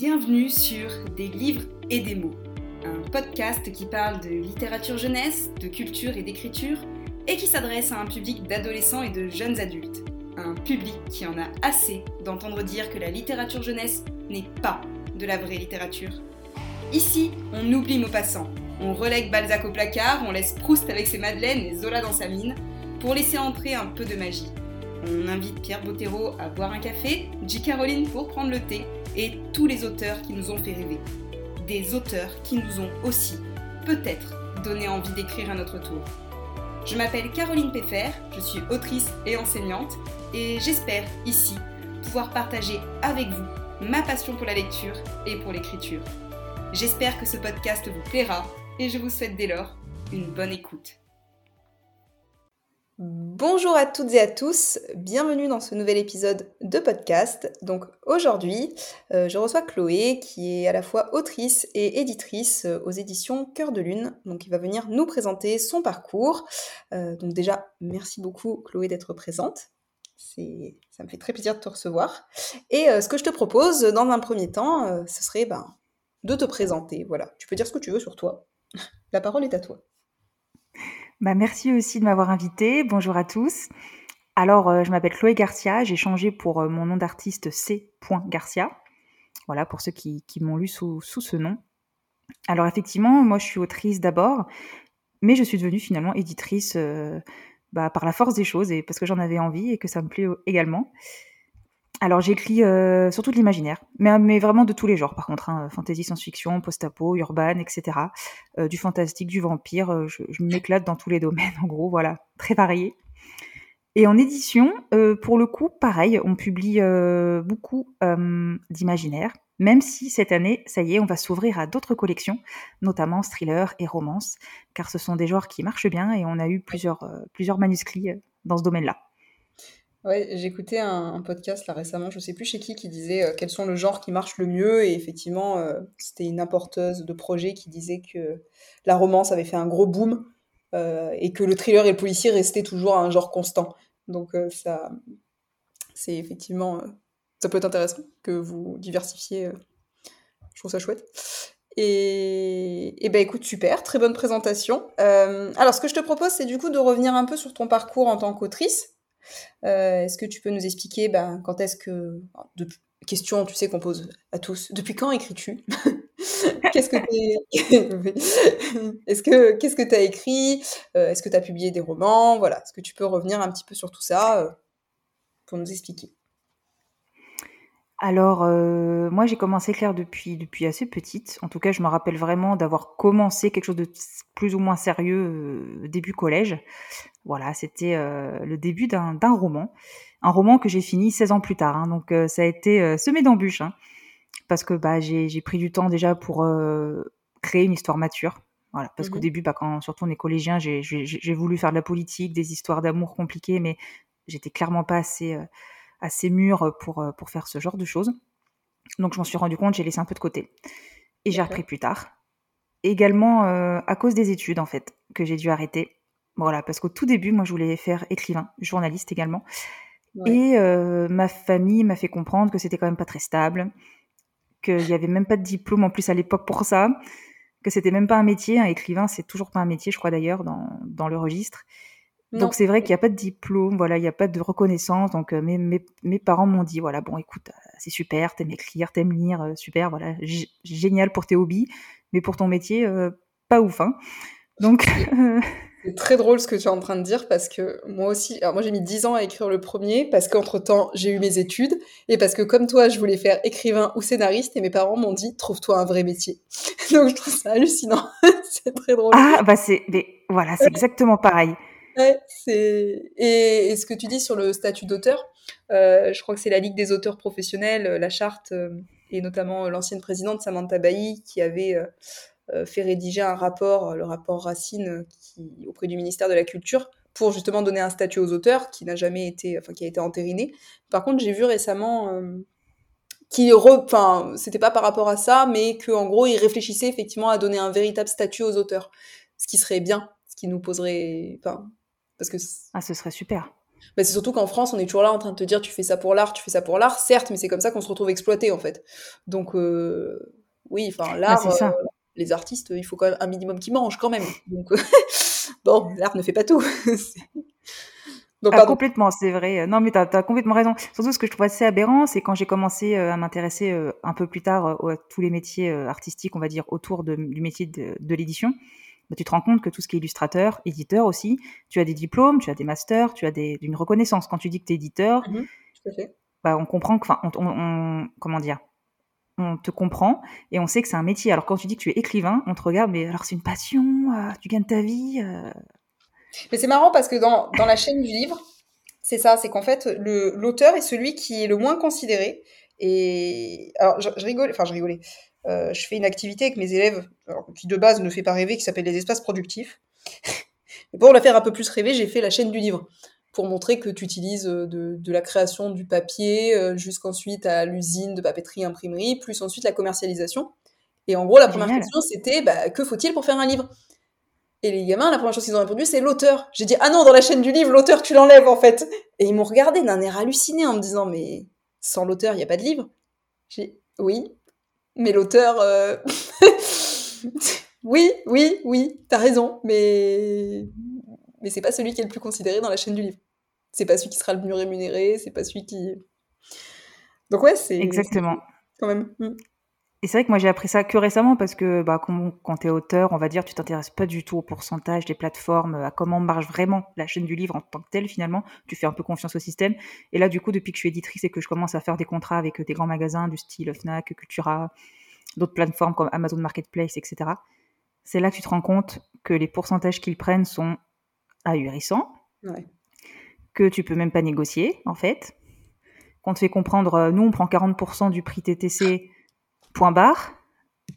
Bienvenue sur Des livres et des mots, un podcast qui parle de littérature jeunesse, de culture et d'écriture, et qui s'adresse à un public d'adolescents et de jeunes adultes. Un public qui en a assez d'entendre dire que la littérature jeunesse n'est pas de la vraie littérature. Ici, on oublie Maupassant, on relègue Balzac au placard, on laisse Proust avec ses madeleines et Zola dans sa mine, pour laisser entrer un peu de magie. On invite Pierre Bottero à boire un café, J. Caroline pour prendre le thé, et tous les auteurs qui nous ont fait rêver. Des auteurs qui nous ont aussi, peut-être, donné envie d'écrire à notre tour. Je m'appelle Caroline Peffer, je suis autrice et enseignante, et j'espère ici pouvoir partager avec vous ma passion pour la lecture et pour l'écriture. J'espère que ce podcast vous plaira et je vous souhaite dès lors une bonne écoute. Bonjour à toutes et à tous, bienvenue dans ce nouvel épisode de podcast. Donc aujourd'hui, euh, je reçois Chloé qui est à la fois autrice et éditrice euh, aux éditions Cœur de Lune. Donc il va venir nous présenter son parcours. Euh, donc déjà, merci beaucoup Chloé d'être présente. Ça me fait très plaisir de te recevoir. Et ce que je te propose dans un premier temps, ce serait ben, de te présenter. Voilà, tu peux dire ce que tu veux sur toi. La parole est à toi. Bah, merci aussi de m'avoir invité. Bonjour à tous. Alors, euh, je m'appelle Chloé Garcia. J'ai changé pour euh, mon nom d'artiste C. Garcia. Voilà, pour ceux qui, m'ont lu sous, ce nom. Alors, effectivement, moi, je suis autrice d'abord, mais je suis devenue finalement éditrice euh, bah, par la force des choses et parce que j'en avais envie et que ça me plaît également. Alors j'écris euh, surtout de l'imaginaire, mais, vraiment de tous les genres par contre, hein, fantasy, science-fiction, post-apo, urban, etc. Euh, du fantastique, du vampire, euh, je, je m'éclate dans tous les domaines en gros, voilà, très varié. Et en édition, euh, pour le coup, pareil, on publie beaucoup d'imaginaire, même si cette année, ça y est, on va s'ouvrir à d'autres collections, notamment thriller et romance, car ce sont des genres qui marchent bien et on a eu plusieurs, plusieurs manuscrits dans ce domaine-là. Ouais, j'écoutais un, un, podcast là récemment, je sais plus chez qui, qui disait euh, quels sont le genre qui marche le mieux. Et effectivement, euh, c'était une apporteuse de projet qui disait que la romance avait fait un gros boom euh, et que le thriller et le policier restaient toujours un genre constant. Donc ça, c'est effectivement, ça peut être intéressant que vous diversifiez. je trouve ça chouette. Et, et ben écoute, super, très bonne présentation. alors ce que je te propose, c'est du coup de revenir un peu sur ton parcours en tant qu'autrice. Euh, est-ce que tu peux nous expliquer ben, quand est-ce que... Question, tu sais, qu'on pose à tous. Depuis quand écris-tu? Qu'est-ce que Est-ce que qu'est-ce que tu as écrit? Euh, Est-ce que tu as publié des romans? Voilà. Est-ce que tu peux revenir un petit peu sur tout ça euh, pour nous expliquer? Alors, euh, moi, j'ai commencé clair depuis, depuis assez petite. En tout cas, je me rappelle vraiment d'avoir commencé quelque chose de plus ou moins sérieux euh, début collège. Voilà, c'était euh, le début d'un roman. Un roman que j'ai fini 16 ans plus tard. Hein. donc, ça a été semé d'embûches. Hein, parce que bah, j'ai pris du temps déjà pour créer une histoire mature. Voilà, parce qu'au mmh début, bah, quand surtout on est collégien, j'ai voulu faire de la politique, des histoires d'amour compliquées, mais j'étais clairement pas assez assez mûr pour, euh, pour faire ce genre de choses. Donc je m'en suis rendu compte, j'ai laissé un peu de côté. Et j'ai repris plus tard. Également euh, à cause des études, en fait, que j'ai dû arrêter. Voilà, parce qu'au tout début, moi, je voulais faire écrivain, journaliste également. Et euh, ma famille m'a fait comprendre que c'était quand même pas très stable, qu'il n'y avait même pas de diplôme en plus à l'époque pour ça, que c'était même pas un métier. Un écrivain, c'est toujours pas un métier, je crois d'ailleurs, dans, dans le registre. Donc c'est vrai qu'il n'y a pas de diplôme, voilà, il n'y a pas de reconnaissance. Donc euh, mes, mes, mes parents m'ont dit, voilà, bon, écoute, euh, c'est super, t'aimes écrire, t'aimes lire, euh, super, voilà, génial pour tes hobbies, mais pour ton métier, pas ouf. Hein. Donc c'est très drôle ce que tu es en train de dire parce que moi aussi, alors moi j'ai mis 10 ans à écrire le premier parce qu'entre temps j'ai eu mes études et parce que comme toi je voulais faire écrivain ou scénariste et mes parents m'ont dit trouve-toi un vrai métier. Donc je trouve ça hallucinant, c'est très drôle. Ah bah c'est, voilà, c'est exactement pareil. Et, ce que tu dis sur le statut d'auteur, euh, je crois que c'est la Ligue des auteurs professionnels, euh, la charte, euh, et notamment l'ancienne présidente Samantha Bailly qui avait fait rédiger un rapport, le rapport Racine, qui, auprès du ministère de la Culture, pour justement donner un statut aux auteurs qui n'a jamais été, enfin qui a été entériné. Par contre, j'ai vu récemment qui, enfin, c'était pas par rapport à ça, mais qu'en gros, ils réfléchissaient effectivement à donner un véritable statut aux auteurs, ce qui serait bien, ce qui nous poserait, enfin, parce que ah, ce serait super. Bah, c'est surtout qu'en France, on est toujours là en train de te dire tu fais ça pour l'art, tu fais ça pour l'art, certes, mais c'est comme ça qu'on se retrouve exploité en fait. Donc euh, oui, enfin l'art, euh, les artistes, il faut quand même un minimum qui mangent quand même. Donc bon, l'art ne fait pas tout. Donc, ah, complètement, c'est vrai. Non, mais tu as, complètement raison. Surtout, ce que je trouve assez aberrant, c'est quand j'ai commencé à m'intéresser un peu plus tard à tous les métiers artistiques, on va dire, autour de, du métier de, de l'édition. Bah, tu te rends compte que tout ce qui est illustrateur, éditeur aussi, tu as des diplômes, tu as des masters, tu as des, une reconnaissance. Quand tu dis que tu es éditeur, mmh bah, on comprend que, enfin, on, comment dire, on te comprend et on sait que c'est un métier. Alors quand tu dis que tu es écrivain, on te regarde, mais alors c'est une passion, euh, tu gagnes ta vie. Euh. Mais c'est marrant parce que dans, dans la chaîne du livre, c'est ça, c'est qu'en fait, l'auteur est celui qui est le moins considéré. Et alors, je, je rigole, enfin, je rigolais. Euh, je fais une activité avec mes élèves qui de base ne fait pas rêver, qui s'appelle les espaces productifs. Et pour la faire un peu plus rêver, j'ai fait la chaîne du livre pour montrer que tu utilises euh, de, la création du papier euh, jusqu'ensuite à l'usine de papeterie, imprimerie, plus ensuite la commercialisation. Et en gros, la première question, c'était bah, que faut-il pour faire un livre? Et les gamins, la première chose qu'ils ont répondu, c'est l'auteur. J'ai dit ah non, dans la chaîne du livre, l'auteur, tu l'enlèves en fait. Et ils m'ont regardé d'un air halluciné en me disant mais sans l'auteur, il n'y a pas de livre? J'ai dit oui, mais l'auteur. Euh, oui, oui, oui, t'as raison, mais. Mais c'est pas celui qui est le plus considéré dans la chaîne du livre. C'est pas celui qui sera le mieux rémunéré, c'est pas celui qui. Donc ouais, c'est. Exactement. Quand même. Et c'est vrai que moi j'ai appris ça que récemment parce que bah, quand, quand tu es auteur, on va dire, tu t'intéresses pas du tout au pourcentage des plateformes, à comment marche vraiment la chaîne du livre en tant que telle finalement. Tu fais un peu confiance au système. Et là, du coup, depuis que je suis éditrice et que je commence à faire des contrats avec des grands magasins du style Fnac, Cultura, d'autres plateformes comme Amazon Marketplace, etc., c'est là que tu te rends compte que les pourcentages qu'ils prennent sont ahurissants, que tu peux même pas négocier en fait. Qu'on te fait comprendre, euh, nous on prend 40% du prix TTC Point barre.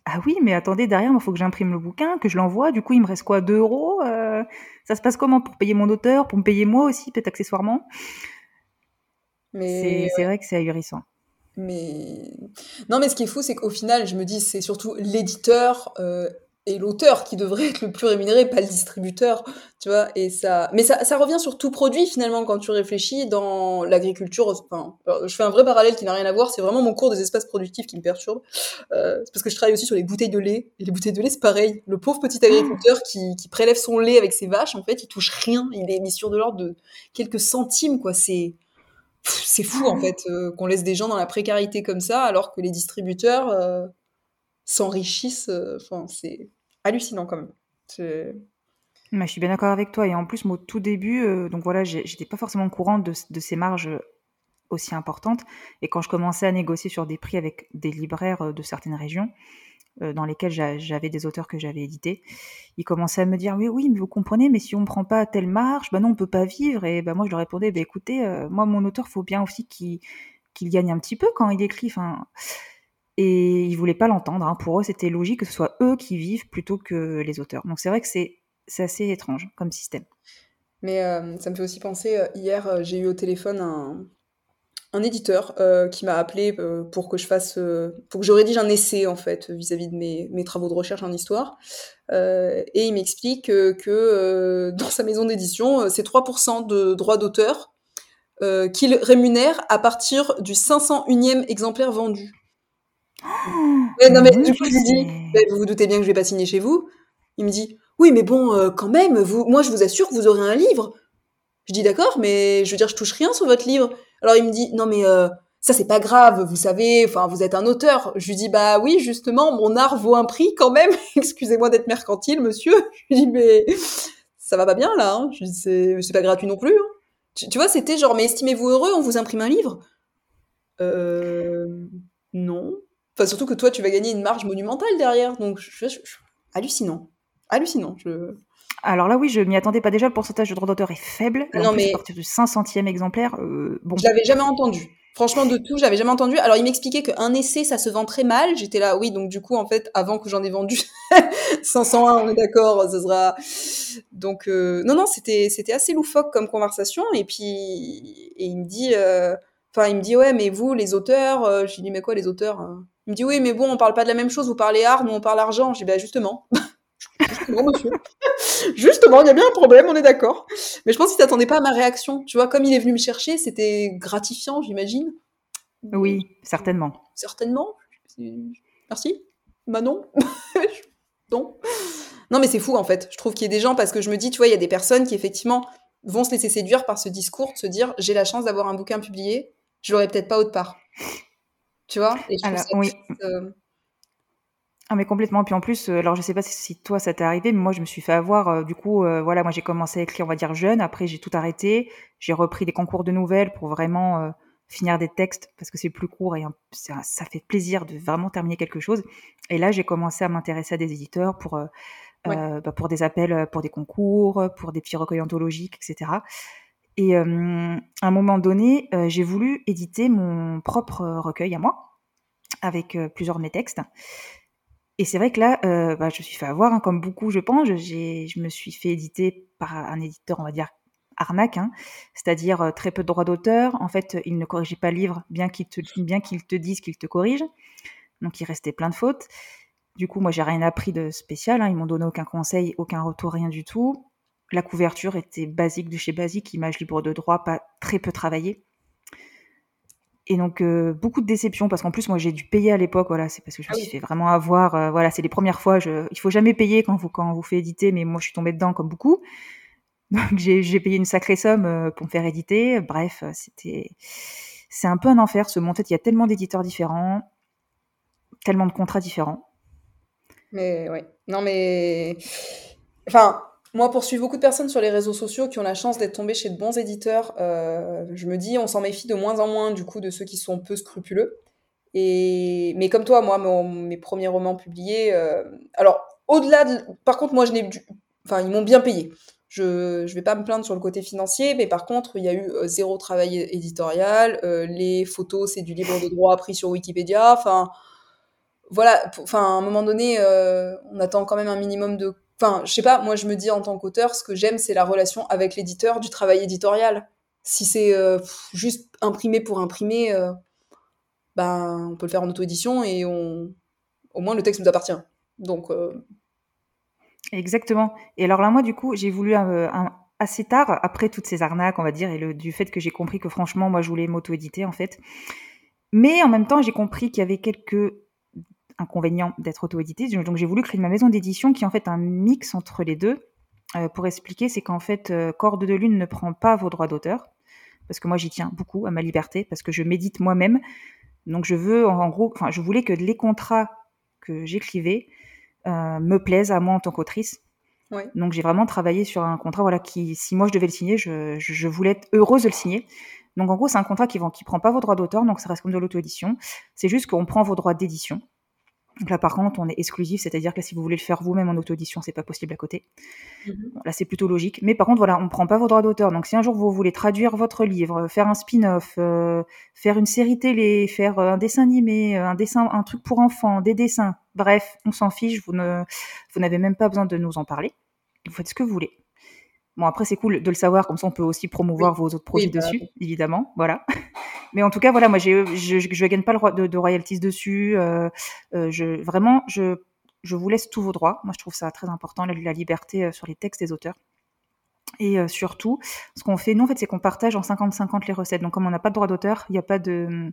Ah oui, mais attendez, derrière, il faut que j'imprime le bouquin, que je l'envoie. Du coup, il me reste quoi 2 euros euh, Ça se passe comment Pour payer mon auteur Pour me payer moi aussi, peut-être accessoirement? Mais C'est vrai que c'est ahurissant. Mais non, mais ce qui est fou, c'est qu'au final, je me dis, c'est surtout l'éditeur euh, et l'auteur qui devrait être le plus rémunéré, pas le distributeur, tu vois. Et ça, mais ça, ça revient sur tout produit finalement quand tu réfléchis dans l'agriculture. Enfin, je fais un vrai parallèle qui n'a rien à voir. C'est vraiment mon cours des espaces productifs qui me perturbe. Euh, c'est parce que je travaille aussi sur les bouteilles de lait. Et les bouteilles de lait, c'est pareil. Le pauvre petit agriculteur qui, qui prélève son lait avec ses vaches, en fait, il touche rien. Il est mis sur de l'ordre de quelques centimes, quoi. C'est c'est fou en fait euh, qu'on laisse des gens dans la précarité comme ça alors que les distributeurs euh, s'enrichissent. Euh, enfin, c'est hallucinant quand même. je suis bien d'accord avec toi. Et en plus, moi, au tout début, euh, donc voilà, j'étais pas forcément au courant de, ces marges aussi importantes. Et quand je commençais à négocier sur des prix avec des libraires euh, de certaines régions, dans lesquelles j'avais des auteurs que j'avais édités, ils commençaient à me dire oui, oui, mais vous comprenez, mais si on ne prend pas telle marge, bah non, on peut pas vivre. Et bah moi, je leur répondais, bah écoutez, moi, mon auteur, faut bien aussi qu'il gagne un petit peu quand il écrit. Enfin, et ils voulaient pas l'entendre. Hein. Pour eux, c'était logique que ce soit eux qui vivent plutôt que les auteurs. Donc c'est vrai que c'est assez étrange comme système. Mais euh, ça me fait aussi penser, euh, hier, euh, j'ai eu au téléphone un, un éditeur qui m'a appelé pour que je fasse, pour que je rédige un essai en fait vis-à-vis de mes, mes, travaux de recherche en histoire. et il m'explique que dans sa maison d'édition, c'est 3% de droits d'auteur qu'il rémunère à partir du 501e exemplaire vendu. Ouais, non, mais du coup, je dis, vous vous doutez bien que je vais pas signer chez vous. Il me dit, oui, mais bon, euh, quand même, vous, moi, je vous assure que vous aurez un livre. Je dis, d'accord, mais je veux dire, je touche rien sur votre livre. Alors, il me dit, non, mais euh, ça, c'est pas grave, vous savez, enfin, vous êtes un auteur. Je lui dis, bah oui, justement, mon art vaut un prix quand même. Excusez-moi d'être mercantile, monsieur. Je lui dis, mais ça va pas bien, là. Hein. Je dis, c'est pas gratuit non plus. Hein. Tu, tu, vois, c'était genre, mais estimez-vous heureux, on vous imprime un livre? Euh. Non. Enfin, surtout que toi, tu vas gagner une marge monumentale derrière. Donc, je, hallucinant. Hallucinant. Je... Alors là, oui, je m'y attendais pas déjà. Le pourcentage de droit d'auteur est faible. non, mais. À partir du 500e exemplaire, euh, bon. Je l'avais jamais entendu. Franchement, de tout, j'avais jamais entendu. Alors, il m'expliquait qu'un essai, ça se vend très mal. J'étais là, oui, donc du coup, en fait, avant que j'en ai vendu 501, on est d'accord, ce sera. Donc, euh, non, non, c'était, c'était assez loufoque comme conversation. Et puis, et il me dit, euh, enfin, il me dit, ouais, mais vous, les auteurs, je lui dis, mais quoi, les auteurs il me dit oui, mais bon, on parle pas de la même chose. Vous parlez art, nous on parle argent. J'ai dit bah justement, Justement, monsieur. Justement, il y a bien un problème, on est d'accord. Mais je pense qu'il t'attendait pas à ma réaction. Tu vois, comme il est venu me chercher, c'était gratifiant, j'imagine. Oui, certainement. Certainement. Merci. Manon Non. Non, mais c'est fou, en fait. Je trouve qu'il y a des gens, parce que je me dis, tu vois, il y a des personnes qui, effectivement, vont se laisser séduire par ce discours, de se dire, j'ai la chance d'avoir un bouquin publié, je l'aurais peut-être pas autre part. Tu vois? Et je alors, oui. Euh, ah mais complètement. Puis en plus, euh, alors je sais pas si toi ça t'est arrivé, mais moi je me suis fait avoir. Euh, du coup, voilà, moi j'ai commencé à écrire, on va dire jeune. Après j'ai tout arrêté. J'ai repris des concours de nouvelles pour vraiment finir des textes parce que c'est plus court et ça, ça, fait plaisir de vraiment terminer quelque chose. Et là j'ai commencé à m'intéresser à des éditeurs pour bah, pour des appels, pour des concours, pour des petits recueils anthologiques, etc. Et à un moment donné, j'ai voulu éditer mon propre recueil à moi, avec plusieurs de mes textes. Et c'est vrai que là, bah, je me suis fait avoir, hein, comme beaucoup, je pense. Je me suis fait éditer par un éditeur, on va dire, arnaque, hein, c'est-à-dire très peu de droits d'auteur. En fait, il ne corrigeait pas le livre, bien qu'il te, bien te dise qu'il te corrige. Donc, il restait plein de fautes. Du coup, moi, j'ai rien appris de spécial. Hein. Ils m'ont donné aucun conseil, aucun retour, rien du tout. La couverture était basique de chez basique, image libre de droit, pas très peu travaillée. Et donc euh, beaucoup de déceptions parce qu'en plus moi j'ai dû payer à l'époque voilà c'est parce que je me ah suis fait vraiment avoir euh, voilà c'est les premières fois je il faut jamais payer quand vous quand vous fait éditer mais moi je suis tombée dedans comme beaucoup. Donc j'ai payé une sacrée somme euh, pour me faire éditer. Bref c'était c'est un peu un enfer ce monde. Il y a tellement d'éditeurs différents tellement de contrats différents. Mais ouais. Non mais enfin moi, pour suivre beaucoup de personnes sur les réseaux sociaux qui ont la chance d'être tombées chez de bons éditeurs, euh, je me dis, on s'en méfie de moins en moins du coup de ceux qui sont peu scrupuleux. Et mais comme toi, moi, mes premiers romans publiés, euh, alors au-delà de, par contre, moi, je n'ai, enfin, ils m'ont bien payé. Je ne vais pas me plaindre sur le côté financier, mais par contre, il y a eu euh, zéro travail éditorial. les photos, c'est du libre de droit pris sur Wikipédia. Enfin, voilà. Enfin, à un moment donné, on attend quand même un minimum de Enfin, je sais pas, moi je me dis en tant qu'auteur, ce que j'aime, c'est la relation avec l'éditeur, du travail éditorial. Si c'est euh, juste imprimer pour imprimer, euh, ben, on peut le faire en auto-édition et on... au moins le texte nous appartient. Donc. Euh, Exactement. Et alors là, moi, du coup, j'ai voulu assez tard, après toutes ces arnaques, on va dire, et du fait que j'ai compris que franchement, moi, je voulais m'auto-éditer, en fait. Mais en même temps, j'ai compris qu'il y avait quelques inconvénient d'être auto-édité. Donc j'ai voulu créer ma maison d'édition qui est en fait un mix entre les deux. Euh, pour expliquer, c'est qu'en fait, euh, Corde de Lune ne prend pas vos droits d'auteur, parce que moi j'y tiens beaucoup à ma liberté, parce que je médite moi-même. Donc je veux, en gros, enfin, je voulais que les contrats que j'écrivais euh, me plaisent à moi en tant qu'autrice. Donc j'ai vraiment travaillé sur un contrat, voilà, qui, si moi je devais le signer, je, je, voulais être heureuse de le signer. Donc en gros, c'est un contrat qui ne qui prend pas vos droits d'auteur, donc ça reste comme de l'auto-édition. C'est juste qu'on prend vos droits d'édition. Donc là, par contre, on est exclusif, c'est-à-dire que si vous voulez le faire vous-même en auto-édition, c'est pas possible à côté. Mhm. là, c'est plutôt logique. Mais par contre, voilà, on ne prend pas vos droits d'auteur. Donc, si un jour vous voulez traduire votre livre, faire un spin-off, euh, faire une série télé, faire euh, un dessin animé, euh, un dessin, un truc pour enfants, des dessins, bref, on s'en fiche. Vous ne, vous n'avez même pas besoin de nous en parler. Vous faites ce que vous voulez. Bon, après, c'est cool de le savoir, comme ça on peut aussi promouvoir vos autres projets bah, dessus, évidemment. Voilà. Mais en tout cas, voilà, moi, je ne gagne pas le, de, de royalties dessus. Euh, euh, vraiment, je, vous laisse tous vos droits. Moi, je trouve ça très important, la, liberté euh, sur les textes des auteurs. Et surtout, ce qu'on fait, nous, en fait, c'est qu'on partage en 50-50 les recettes. Donc, comme on n'a pas de droit d'auteur, il n'y a pas de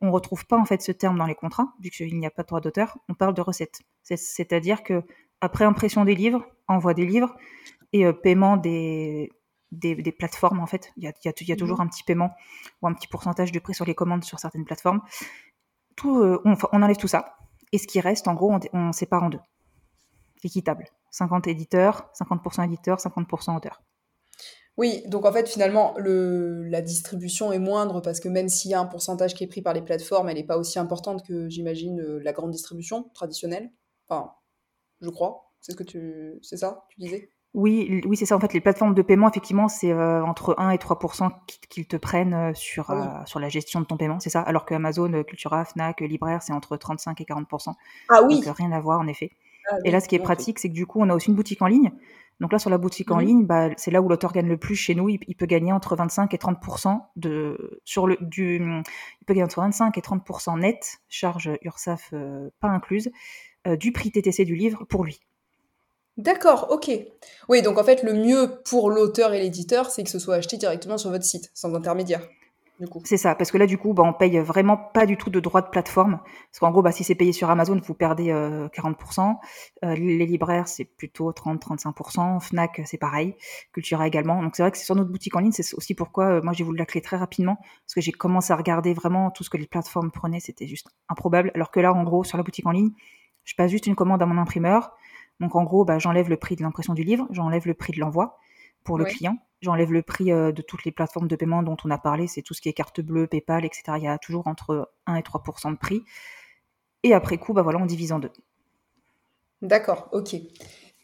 on retrouve pas en fait ce terme dans les contrats, vu qu'il n'y a pas de droit d'auteur, on parle de recettes. C'est-à-dire que après impression des livres, envoi des livres, et paiement des, des, plateformes en fait. Il y a, il y a, toujours mhm. un petit paiement ou un petit pourcentage de prix sur les commandes sur certaines plateformes. Tout, euh, on, on, enlève tout ça. Et ce qui reste, en gros, on, on sépare en deux. Équitable. 50 éditeurs, 50% éditeurs, 50% auteurs. Oui, donc en fait, finalement, le, la distribution est moindre parce que même s'il y a un pourcentage qui est pris par les plateformes, elle n'est pas aussi importante que, j'imagine, euh, la grande distribution traditionnelle. Enfin, je crois. C'est ce que tu, c'est ça, tu disais? Oui, oui, c'est ça. En fait, les plateformes de paiement, effectivement, c'est euh, entre 1 et 3% qu'ils te prennent euh, sur, ah euh, sur la gestion de ton paiement, c'est ça. Alors que Amazon, Cultura, Fnac, Libraire, c'est entre 35 et 40% Ah oui. Donc rien à voir, en effet. Ah et là, ce qui est pratique, c'est que du coup, on a aussi une boutique en ligne. Donc là, sur la boutique en ligne, bah, c'est là où l'auteur gagne le plus chez nous. Il, peut gagner entre 25 et 30 de sur le du, il peut gagner entre 25 et 30 net, charge URSAF pas incluse, du prix TTC du livre pour lui. D'accord, ok. Oui, donc en fait, le mieux pour l'auteur et l'éditeur, c'est que ce soit acheté directement sur votre site, sans intermédiaire. C'est ça, parce que là, du coup, bah, on paye vraiment pas du tout de droits de plateforme. Parce qu'en gros, bah, si c'est payé sur Amazon, vous perdez 40%. Euh, euh, les libraires, c'est plutôt 30-35%. Fnac, c'est pareil. Cultura également. Donc c'est vrai que c'est sur notre boutique en ligne. C'est aussi pourquoi euh, moi, j'ai voulu la clé très rapidement. Parce que j'ai commencé à regarder vraiment tout ce que les plateformes prenaient. C'était juste improbable. Alors que là, en gros, sur la boutique en ligne, je passe juste une commande à mon imprimeur. Donc en gros, bah, j'enlève le prix de l'impression du livre, j'enlève le prix de l'envoi pour le client. J'enlève le prix euh, de toutes les plateformes de paiement dont on a parlé, c'est tout ce qui est carte bleue, PayPal, etc. Il y a toujours entre 1 et 3% de prix. Et après coup, bah voilà, on divise en deux. D'accord, ok.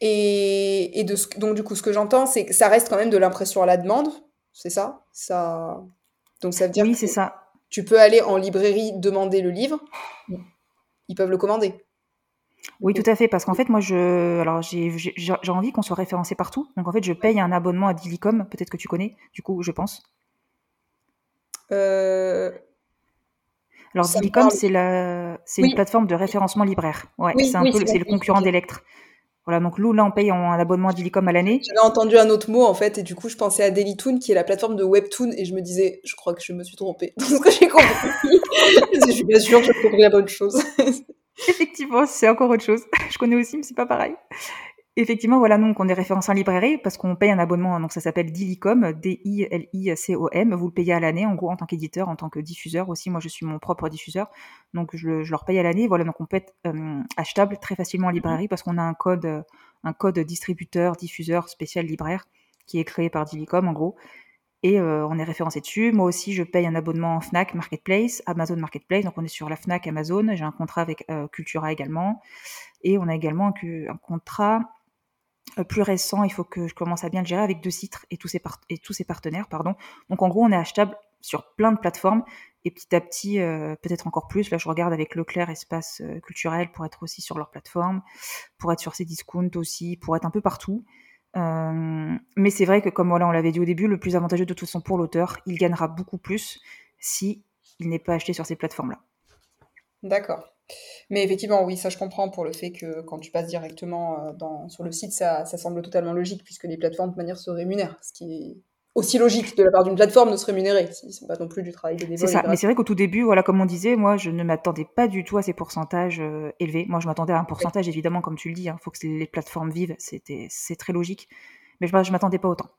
Et, de donc du coup, ce que j'entends, c'est que ça reste quand même de l'impression à la demande, c'est ça? Ça, donc ça veut dire oui, c'est ça. Tu peux aller en librairie demander le livre, ils peuvent le commander. Oui, tout à fait, parce qu'en fait, moi, je, alors j'ai, envie qu'on soit référencé partout. Donc, en fait, je paye un abonnement à Dilicom, peut-être que tu connais, du coup, je pense. Euh, alors, Dilicom, c'est la, c'est une plateforme de référencement libraire. Ouais, c'est un peu, c'est le concurrent d'Electre. Voilà, donc nous, là, on paye un abonnement à Dilicom à l'année. J'avais entendu un autre mot, en fait, et du coup, je pensais à Dailytoon, qui est la plateforme de Webtoon, et je me disais, je crois que je me suis trompée dans ce que j'ai compris. je suis bien sûre que j'ai compris la bonne chose. Effectivement, c'est encore autre chose. Je connais aussi, mais c'est pas pareil. Effectivement, voilà, donc on est référencé en librairie parce qu'on paye un abonnement, donc ça s'appelle Dilicom, D-I-L-I-C-O-M. Vous le payez à l'année, en gros, en tant qu'éditeur, en tant que diffuseur aussi. Moi, je suis mon propre diffuseur, donc je, leur paye à l'année. Voilà, donc on peut être euh, achetable très facilement en librairie parce qu'on a un code, un code distributeur, diffuseur spécial libraire qui est créé par Dilicom, en gros et euh, on est référencé dessus. Moi aussi, je paye un abonnement Fnac Marketplace, Amazon Marketplace, donc on est sur la Fnac Amazon. J'ai un contrat avec euh, Cultura également, et on a également un, contrat euh, plus récent. Il faut que je commence à bien le gérer avec deux sites et tous ses, ses partenaires, pardon. Donc en gros, on est achetable sur plein de plateformes et petit à petit, peut-être encore plus. Là, je regarde avec Leclerc Espace Culturel pour être aussi sur leur plateforme, pour être sur ces discounts aussi, pour être un peu partout. Euh, mais c'est vrai que, comme voilà, on l'avait dit au début, le plus avantageux de toute façon pour l'auteur, il gagnera beaucoup plus si il n'est pas acheté sur ces plateformes-là. D'accord. Mais effectivement, oui, ça je comprends pour le fait que quand tu passes directement euh, sur le site, ça, ça, semble totalement logique puisque les plateformes de manière se rémunèrent, ce qui aussi logique de la part d'une plateforme de se rémunérer. Ce n'est pas non plus du travail de C'est ça. Mais c'est vrai qu'au tout début, voilà, comme on disait, moi, je ne m'attendais pas du tout à ces pourcentages euh, élevés. Moi, je m'attendais à un pourcentage, évidemment, comme tu le dis. Il hein. faut que les plateformes vivent. C'est très logique. Mais je, ne m'attendais pas autant.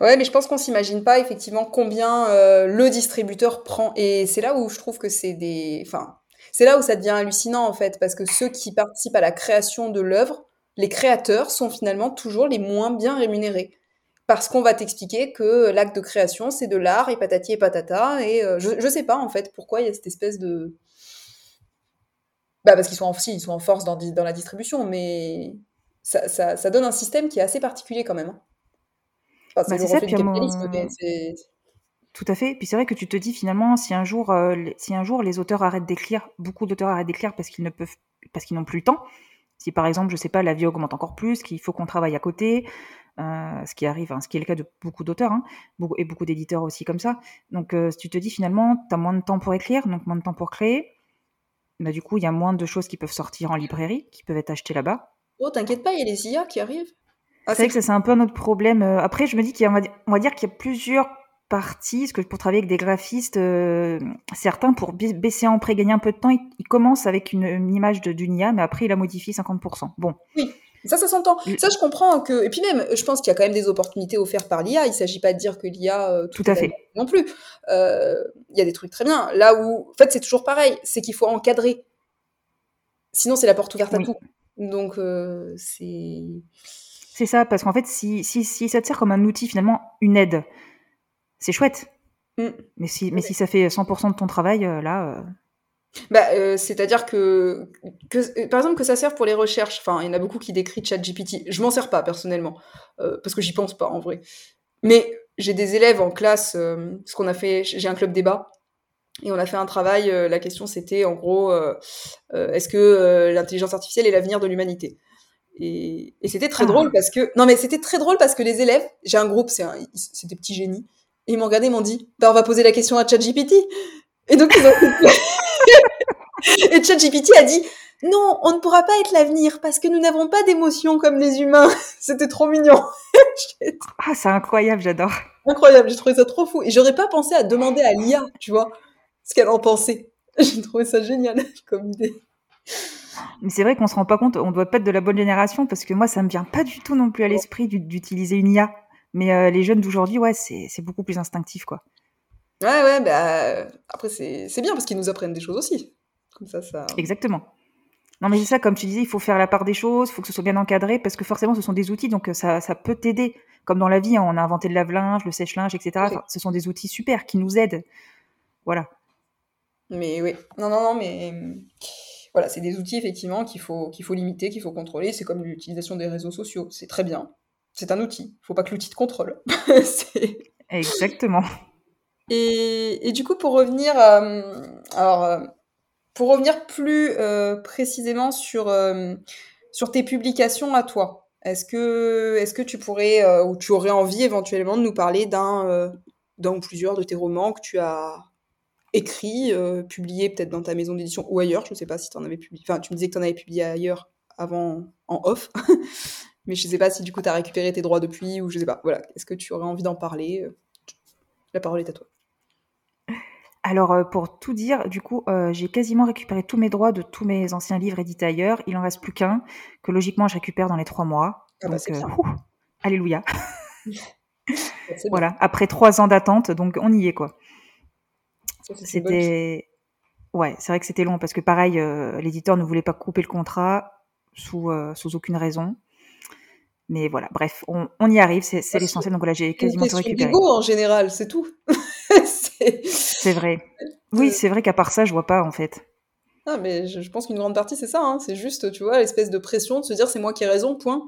Ouais, mais je pense qu'on s'imagine pas effectivement combien euh, le distributeur prend. Et c'est là où je trouve que c'est des. Enfin, c'est là où ça devient hallucinant en fait, parce que ceux qui participent à la création de l'œuvre, les créateurs sont finalement toujours les moins bien rémunérés parce qu'on va t'expliquer que l'acte de création, c'est de l'art et patati et patata. Et euh, je, ne sais pas, en fait, pourquoi il y a cette espèce de... Bah, parce qu'ils sont en, ils sont en force dans, dans la distribution, mais ça, ça, donne un système qui est assez particulier quand même. Hein. Enfin, c'est bah, ça, Tout à fait. Puis c'est vrai que tu te dis finalement, si un jour, euh, si un jour les auteurs arrêtent d'écrire, beaucoup d'auteurs arrêtent d'écrire parce qu'ils ne peuvent, parce qu'ils n'ont plus le temps. Si par exemple, je sais pas, la vie augmente encore plus, qu'il faut qu'on travaille à côté, euh, ce qui arrive, hein, ce qui est le cas de beaucoup d'auteurs, hein, et beaucoup d'éditeurs aussi comme ça. Donc, euh, si tu te dis finalement, tu as moins de temps pour écrire, donc moins de temps pour créer, bah, du coup, il y a moins de choses qui peuvent sortir en librairie, qui peuvent être achetées là-bas. Oh, t'inquiète pas, il y a les IA qui arrivent. Ah, c'est vrai que ça, c'est un peu un autre problème. Euh, après, je me dis qu'on va, on va dire qu'il y a plusieurs parties, parce que pour travailler avec des graphistes, certains, pour baisser en prix, gagner un peu de temps, ils, commencent avec une, image d'une IA, mais après, il la modifie 50%. Bon. Oui. Ça, ça s'entend. Ça, je comprends que. Et puis même, je pense qu'il y a quand même des opportunités offertes par l'IA. Il ne s'agit pas de dire que l'IA euh, tout, à fait non plus. Euh, il y a des trucs très bien. Là où, en fait, c'est toujours pareil. C'est qu'il faut encadrer. Sinon, c'est la porte ouverte à tout. Donc, euh, c'est. C'est ça, parce qu'en fait, si, si, si ça te sert comme un outil, finalement, une aide, c'est chouette. Mm. Mais, si, mais si ça fait 100% de ton travail, là. Bah, euh, c'est-à-dire que, que, par exemple, que ça serve pour les recherches. Enfin, il y en a beaucoup qui décrivent ChatGPT. Je m'en sers pas personnellement, euh, parce que j'y pense pas en vrai. Mais j'ai des élèves en classe, euh, ce qu'on a fait, j'ai un club débat, et on a fait un travail. la question c'était en gros, est-ce que l'intelligence artificielle est l'avenir de l'humanité? Et, et c'était très ah. drôle parce que, non mais c'était très drôle parce que les élèves, j'ai un groupe, c'est des petits génies, et ils m'ont regardé, ils m'ont dit, bah on va poser la question à ChatGPT. Et donc ils ont Et ChatGPT a dit non, on ne pourra pas être l'avenir parce que nous n'avons pas d'émotions comme les humains. C'était trop mignon. ah, c'est incroyable, j'adore. Incroyable, j'ai trouvé ça trop fou. Et j'aurais pas pensé à demander à l'IA, tu vois, ce qu'elle en pensait. J'ai trouvé ça génial comme idée. Mais c'est vrai qu'on se rend pas compte, on doit pas être de la bonne génération parce que moi, ça me vient pas du tout non plus à l'esprit d'utiliser une IA. Mais euh, les jeunes d'aujourd'hui, ouais, c'est beaucoup plus instinctif, quoi. Ouais, ouais, bah, après, c'est bien parce qu'ils nous apprennent des choses aussi. Comme ça, ça. Exactement. Non, mais c'est ça, comme tu disais, il faut faire la part des choses, il faut que ce soit bien encadré, parce que forcément, ce sont des outils, donc euh, ça, ça peut t'aider. Comme dans la vie, hein, on a inventé le lave-linge, le sèche-linge, etc. ce sont des outils super qui nous aident. Voilà. Mais oui, non, non, non, mais voilà, c'est des outils effectivement qu'il faut, qu'il faut limiter, qu'il faut contrôler. C'est comme l'utilisation des réseaux sociaux, c'est très bien. C'est un outil, il faut pas que l'outil te contrôle. Exactement. Et, et, du coup, pour revenir, euh, alors, euh, pour revenir plus euh, précisément sur, sur tes publications à toi, est-ce que, est-ce que tu pourrais ou tu aurais envie éventuellement de nous parler d'un, d'un ou plusieurs de tes romans que tu as écrit, euh, publié peut-être dans ta maison d'édition ou ailleurs? Je ne sais pas si tu en avais publié. Enfin, tu me disais que tu en avais publié ailleurs avant en off. Mais je ne sais pas si du coup tu as récupéré tes droits depuis ou je ne sais pas. Voilà. Est-ce que tu aurais envie d'en parler La parole est à toi. Alors, euh, pour tout dire, du coup, euh, j'ai quasiment récupéré tous mes droits de tous mes anciens livres édités ailleurs. Il en reste plus qu'un, que logiquement je récupère dans les trois mois. Ah bah, donc, alléluia. voilà, après trois ans d'attente, donc on y est, quoi. C'était. Ouais, c'est vrai que c'était long parce que pareil, euh, l'éditeur ne voulait pas couper le contrat sous, euh, sous aucune raison. Mais voilà, bref, on, on y arrive, c'est l'essentiel. Donc là, j'ai quasiment tout récupéré. en général, c'est tout. c'est vrai. Oui, c'est vrai qu'à part ça, je vois pas en fait. Ah, mais je, pense qu'une grande partie, c'est ça. Hein. C'est juste, tu vois, l'espèce de pression de se dire c'est moi qui ai raison, point.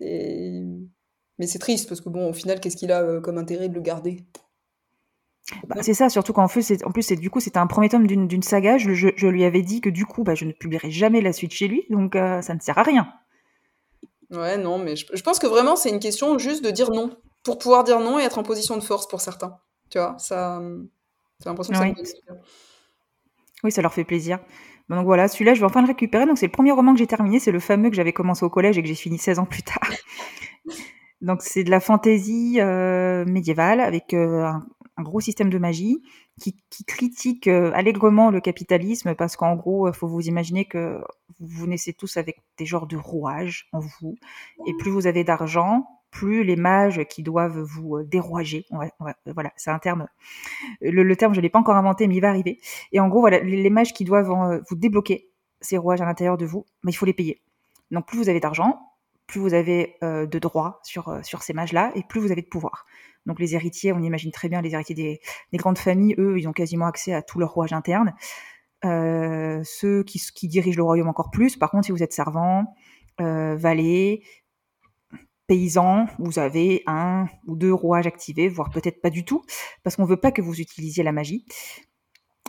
Et... Mais c'est triste parce que bon, au final, qu'est-ce qu'il a euh, comme intérêt de le garder? Bah, c'est ça, surtout qu'en plus, en plus, du coup, c'était un premier tome d'une saga. Je, je, lui avais dit que du coup, bah, je ne publierai jamais la suite chez lui, donc euh, ça ne sert à rien. Ouais, non, mais je, pense que vraiment, c'est une question juste de dire non, pour pouvoir dire non et être en position de force pour certains. Tu vois, ça, c'est l'impression que oui. ça Oui, ça leur fait plaisir. Donc voilà, celui-là, je vais enfin le récupérer. Donc c'est le premier roman que j'ai terminé, c'est le fameux que j'avais commencé au collège et que j'ai fini 16 ans plus tard. Donc c'est de la fantaisie euh, médiévale avec euh, un, un gros système de magie qui, critique euh, allègrement le capitalisme parce qu'en gros, il faut vous imaginer que vous naissez tous avec des genres de rouages en vous. Et plus vous avez d'argent, plus les mages qui doivent vous euh, déroger, voilà, c'est un terme, le, terme je l'ai pas encore inventé, mais il va arriver. Et en gros, voilà, les, mages qui doivent euh, vous débloquer ces rouages à l'intérieur de vous, mais il faut les payer. Donc plus vous avez d'argent, plus vous avez de droits sur, sur ces mages-là, et plus vous avez de pouvoir. Donc les héritiers, on imagine très bien les héritiers des, grandes familles, eux, ils ont quasiment accès à tout leur rouage interne. Euh, ceux qui, dirigent le royaume encore plus. Par contre, si vous êtes servant, euh, valet, paysan, vous avez un ou deux rouages activés, voire peut-être pas du tout, parce qu'on ne veut pas que vous utilisiez la magie.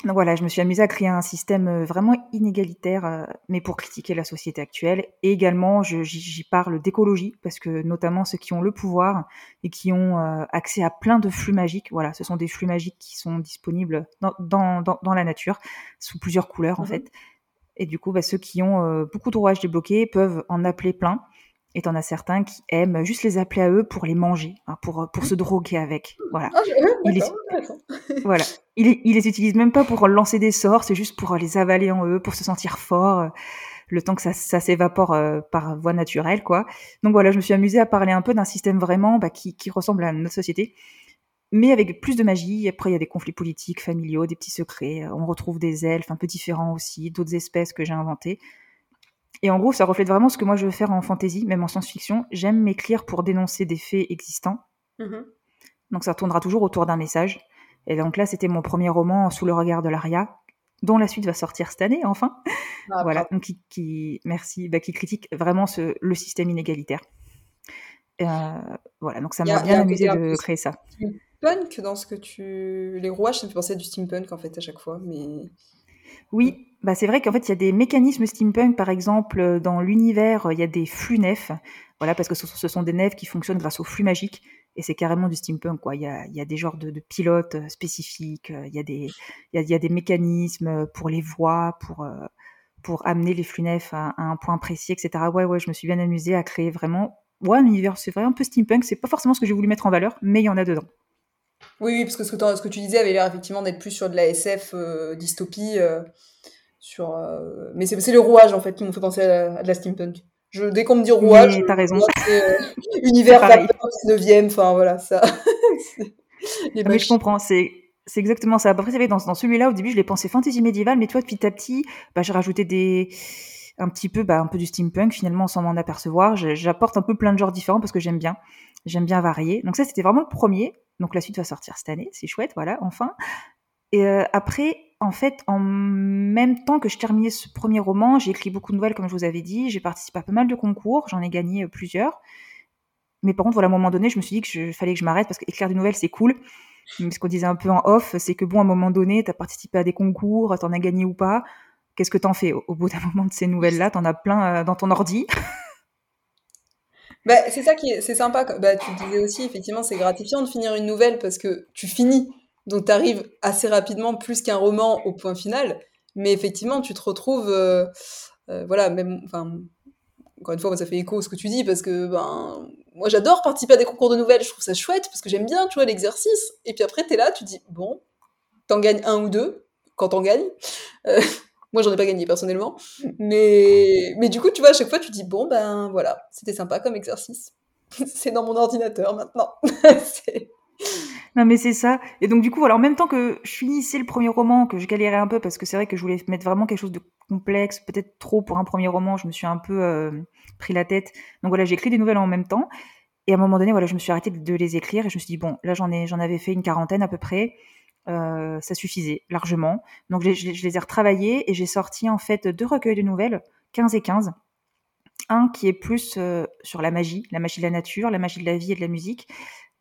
Donc voilà, je me suis amusée à créer un système euh, vraiment inégalitaire, euh, mais pour critiquer la société actuelle. Et également, j'y parle d'écologie, parce que notamment ceux qui ont le pouvoir et qui ont euh, accès à plein de flux magiques, voilà, ce sont des flux magiques qui sont disponibles dans, dans, la nature, sous plusieurs couleurs en mmh fait. Et du coup, bah, ceux qui ont beaucoup de rouages débloqués peuvent en appeler plein. Et t'en as certains qui aiment juste les appeler à eux pour les manger, hein, pour, pour se droguer avec. Voilà. Ah, ils les, voilà. Ils, les utilisent même pas pour lancer des sorts, c'est juste pour les avaler en eux, pour se sentir fort, euh, le temps que ça, ça s'évapore euh, par voie naturelle, quoi. Donc voilà, je me suis amusée à parler un peu d'un système vraiment bah, qui, qui ressemble à notre société, mais avec plus de magie. Après, il y a des conflits politiques, familiaux, des petits secrets. On retrouve des elfes un peu différents aussi, d'autres espèces que j'ai inventées. Et en gros, ça reflète vraiment ce que moi je veux faire en fantasy, même en science-fiction. J'aime m'écrire pour dénoncer des faits existants. Mmh donc ça tournera toujours autour d'un message. Et donc là, c'était mon premier roman sous le regard de l'Aria, dont la suite va sortir cette année, enfin. Ah, voilà, donc qui, merci, bah, qui critique vraiment ce, le système inégalitaire. Euh, voilà, donc ça m'a bien amusé de créer ça. Steampunk dans ce que tu. Les rouages, ça me fait penser à du steampunk en fait à chaque fois, mais. Oui, bah c'est vrai qu'en fait, il y a des mécanismes steampunk, par exemple, dans l'univers, il y a des flux nefs, voilà, parce que ce, sont des nefs qui fonctionnent grâce aux flux magiques, et c'est carrément du steampunk, quoi. Il y a, il y a des genres de, pilotes euh, spécifiques, euh, il y, a des, il, y a, des mécanismes pour les voies, pour, euh, pour amener les flux nefs à, un point précis, etc. Ouais, ouais, je me suis bien amusée à créer vraiment ouais, un univers, c'est vrai, un peu steampunk. C'est pas forcément ce que j'ai voulu mettre en valeur, mais il y en a dedans. Oui, oui, parce que ce que, ce que tu disais avait l'air effectivement d'être plus sur de la SF euh, dystopie. Euh, sur, euh, Mais c'est le rouage en fait qui m'ont fait penser à, de la steampunk. Je, dès qu'on me dit rouage, t'as raison. C'est univers 9e, enfin voilà, ça. Ah, mais je comprends, c'est c'est exactement ça. Après, dans, dans celui-là, au début, je l'ai pensé fantasy médiévale, mais toi, petit à petit, bah, j'ai rajouté des, un petit peu, bah, un peu du steampunk finalement sans m'en apercevoir. J'apporte un peu plein de genres différents parce que j'aime bien, j'aime bien varier. Donc ça, c'était vraiment le premier. Donc la suite va sortir cette année, c'est chouette, voilà, enfin. Et euh, après, en fait, en même temps que je terminais ce premier roman, j'ai écrit beaucoup de nouvelles, comme je vous avais dit. J'ai participé à pas mal de concours, j'en ai gagné euh, plusieurs. Mais par contre, voilà, à un moment donné, je me suis dit qu'il fallait que je m'arrête parce qu'écrire des nouvelles, c'est cool. Mais ce qu'on disait un peu en off, c'est que bon, à un moment donné, tu as participé à des concours, t'en as gagné ou pas. Qu'est-ce que t'en fais au, bout d'un moment de ces nouvelles-là? T'en as plein euh, dans ton ordi. Bah, c'est ça qui est, c'est sympa. Bah, tu disais aussi, effectivement, c'est gratifiant de finir une nouvelle parce que tu finis. Donc, tu arrives assez rapidement, plus qu'un roman, au point final. Mais effectivement, tu te retrouves. Euh, euh, voilà, même. Enfin, encore une fois, ça fait écho à ce que tu dis parce que ben, moi, j'adore participer à des concours de nouvelles. Je trouve ça chouette parce que j'aime bien, tu vois, l'exercice. Et puis après, tu es là, tu dis, bon, t'en gagnes un ou deux quand t'en gagnes. Moi, j'en ai pas gagné personnellement. Mais, mais du coup, tu vois, à chaque fois, tu dis, bon, ben voilà, c'était sympa comme exercice. c'est dans mon ordinateur maintenant. non, mais c'est ça. Et donc, du coup, voilà, en même temps que je finissais le premier roman, que je galérais un peu parce que c'est vrai que je voulais mettre vraiment quelque chose de complexe, peut-être trop pour un premier roman, je me suis un peu euh, pris la tête. Donc voilà, j'ai écrit des nouvelles en même temps. Et à un moment donné, voilà, je me suis arrêtée de les écrire et je me suis dit, bon, là, j'en ai, j'en avais fait une quarantaine à peu près. Euh, ça suffisait largement. Donc je, les ai retravaillés et j'ai sorti en fait deux recueils de nouvelles, 15 et 15. Un qui est plus euh, sur la magie, la magie de la nature, la magie de la vie et de la musique,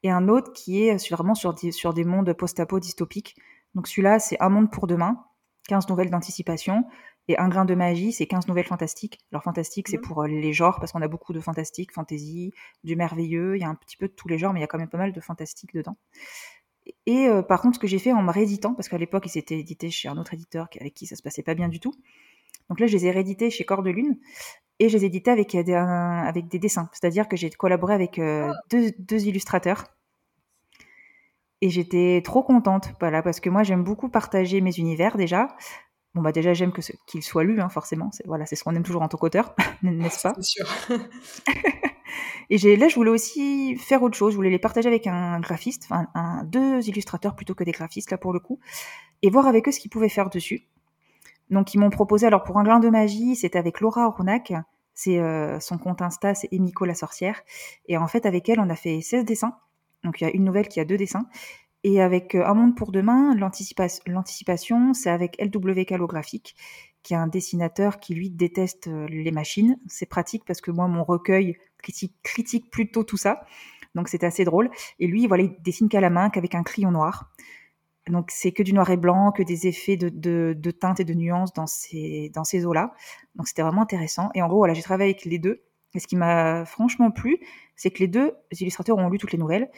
et un autre qui est sur, vraiment sur des, sur des mondes post-apo dystopiques. Donc celui-là, c'est Un monde pour demain, 15 nouvelles d'anticipation, et Un grain de magie, c'est 15 nouvelles fantastiques. Alors fantastique, c'est mmh. pour euh, les genres, parce qu'on a beaucoup de fantastique, fantasy, du merveilleux, il y a un petit peu de tous les genres, mais il y a quand même pas mal de fantastique dedans. Et euh, par contre, ce que j'ai fait en me rééditant, parce qu'à l'époque, ils s'étaient édités chez un autre éditeur avec qui ça se passait pas bien du tout. Donc là, je les ai réédités chez Corps de Lune et je les ai édités avec des, avec des dessins. C'est-à-dire que j'ai collaboré avec euh, ah. deux, illustrateurs. Et j'étais trop contente, voilà, parce que moi, j'aime beaucoup partager mes univers déjà. Bon, bah déjà, j'aime que qu'ils soient lus, hein, forcément. C'est, voilà, c'est ce qu'on aime toujours en tant qu'auteur, n'est-ce pas? C'est sûr. Et là, je voulais aussi faire autre chose. Je voulais les partager avec un graphiste, deux illustrateurs plutôt que des graphistes, là, pour le coup, et voir avec eux ce qu'ils pouvaient faire dessus. Donc, ils m'ont proposé, alors, pour un grain de magie, c'était avec Laura Orunac. C'est euh, son compte Insta, c'est Emiko la sorcière. Et en fait, avec elle, on a fait 16 dessins. Donc, il y a une nouvelle qui a deux dessins. Et avec euh, Un monde pour demain, l'anticipation, c'est avec LW Calographique qui est un dessinateur qui lui déteste euh, les machines. C'est pratique parce que moi, mon recueil critique, critique plutôt tout ça. Donc c'est assez drôle. Et lui, voilà, il dessine qu'à la main, qu'avec un crayon noir. Donc c'est que du noir et blanc, que des effets de, de, teintes et de nuances dans ces, dans ces eaux-là. Donc c'était vraiment intéressant. Et en gros, voilà, j'ai travaillé avec les deux. Et ce qui m'a franchement plu, c'est que les deux illustrateurs ont lu toutes les nouvelles.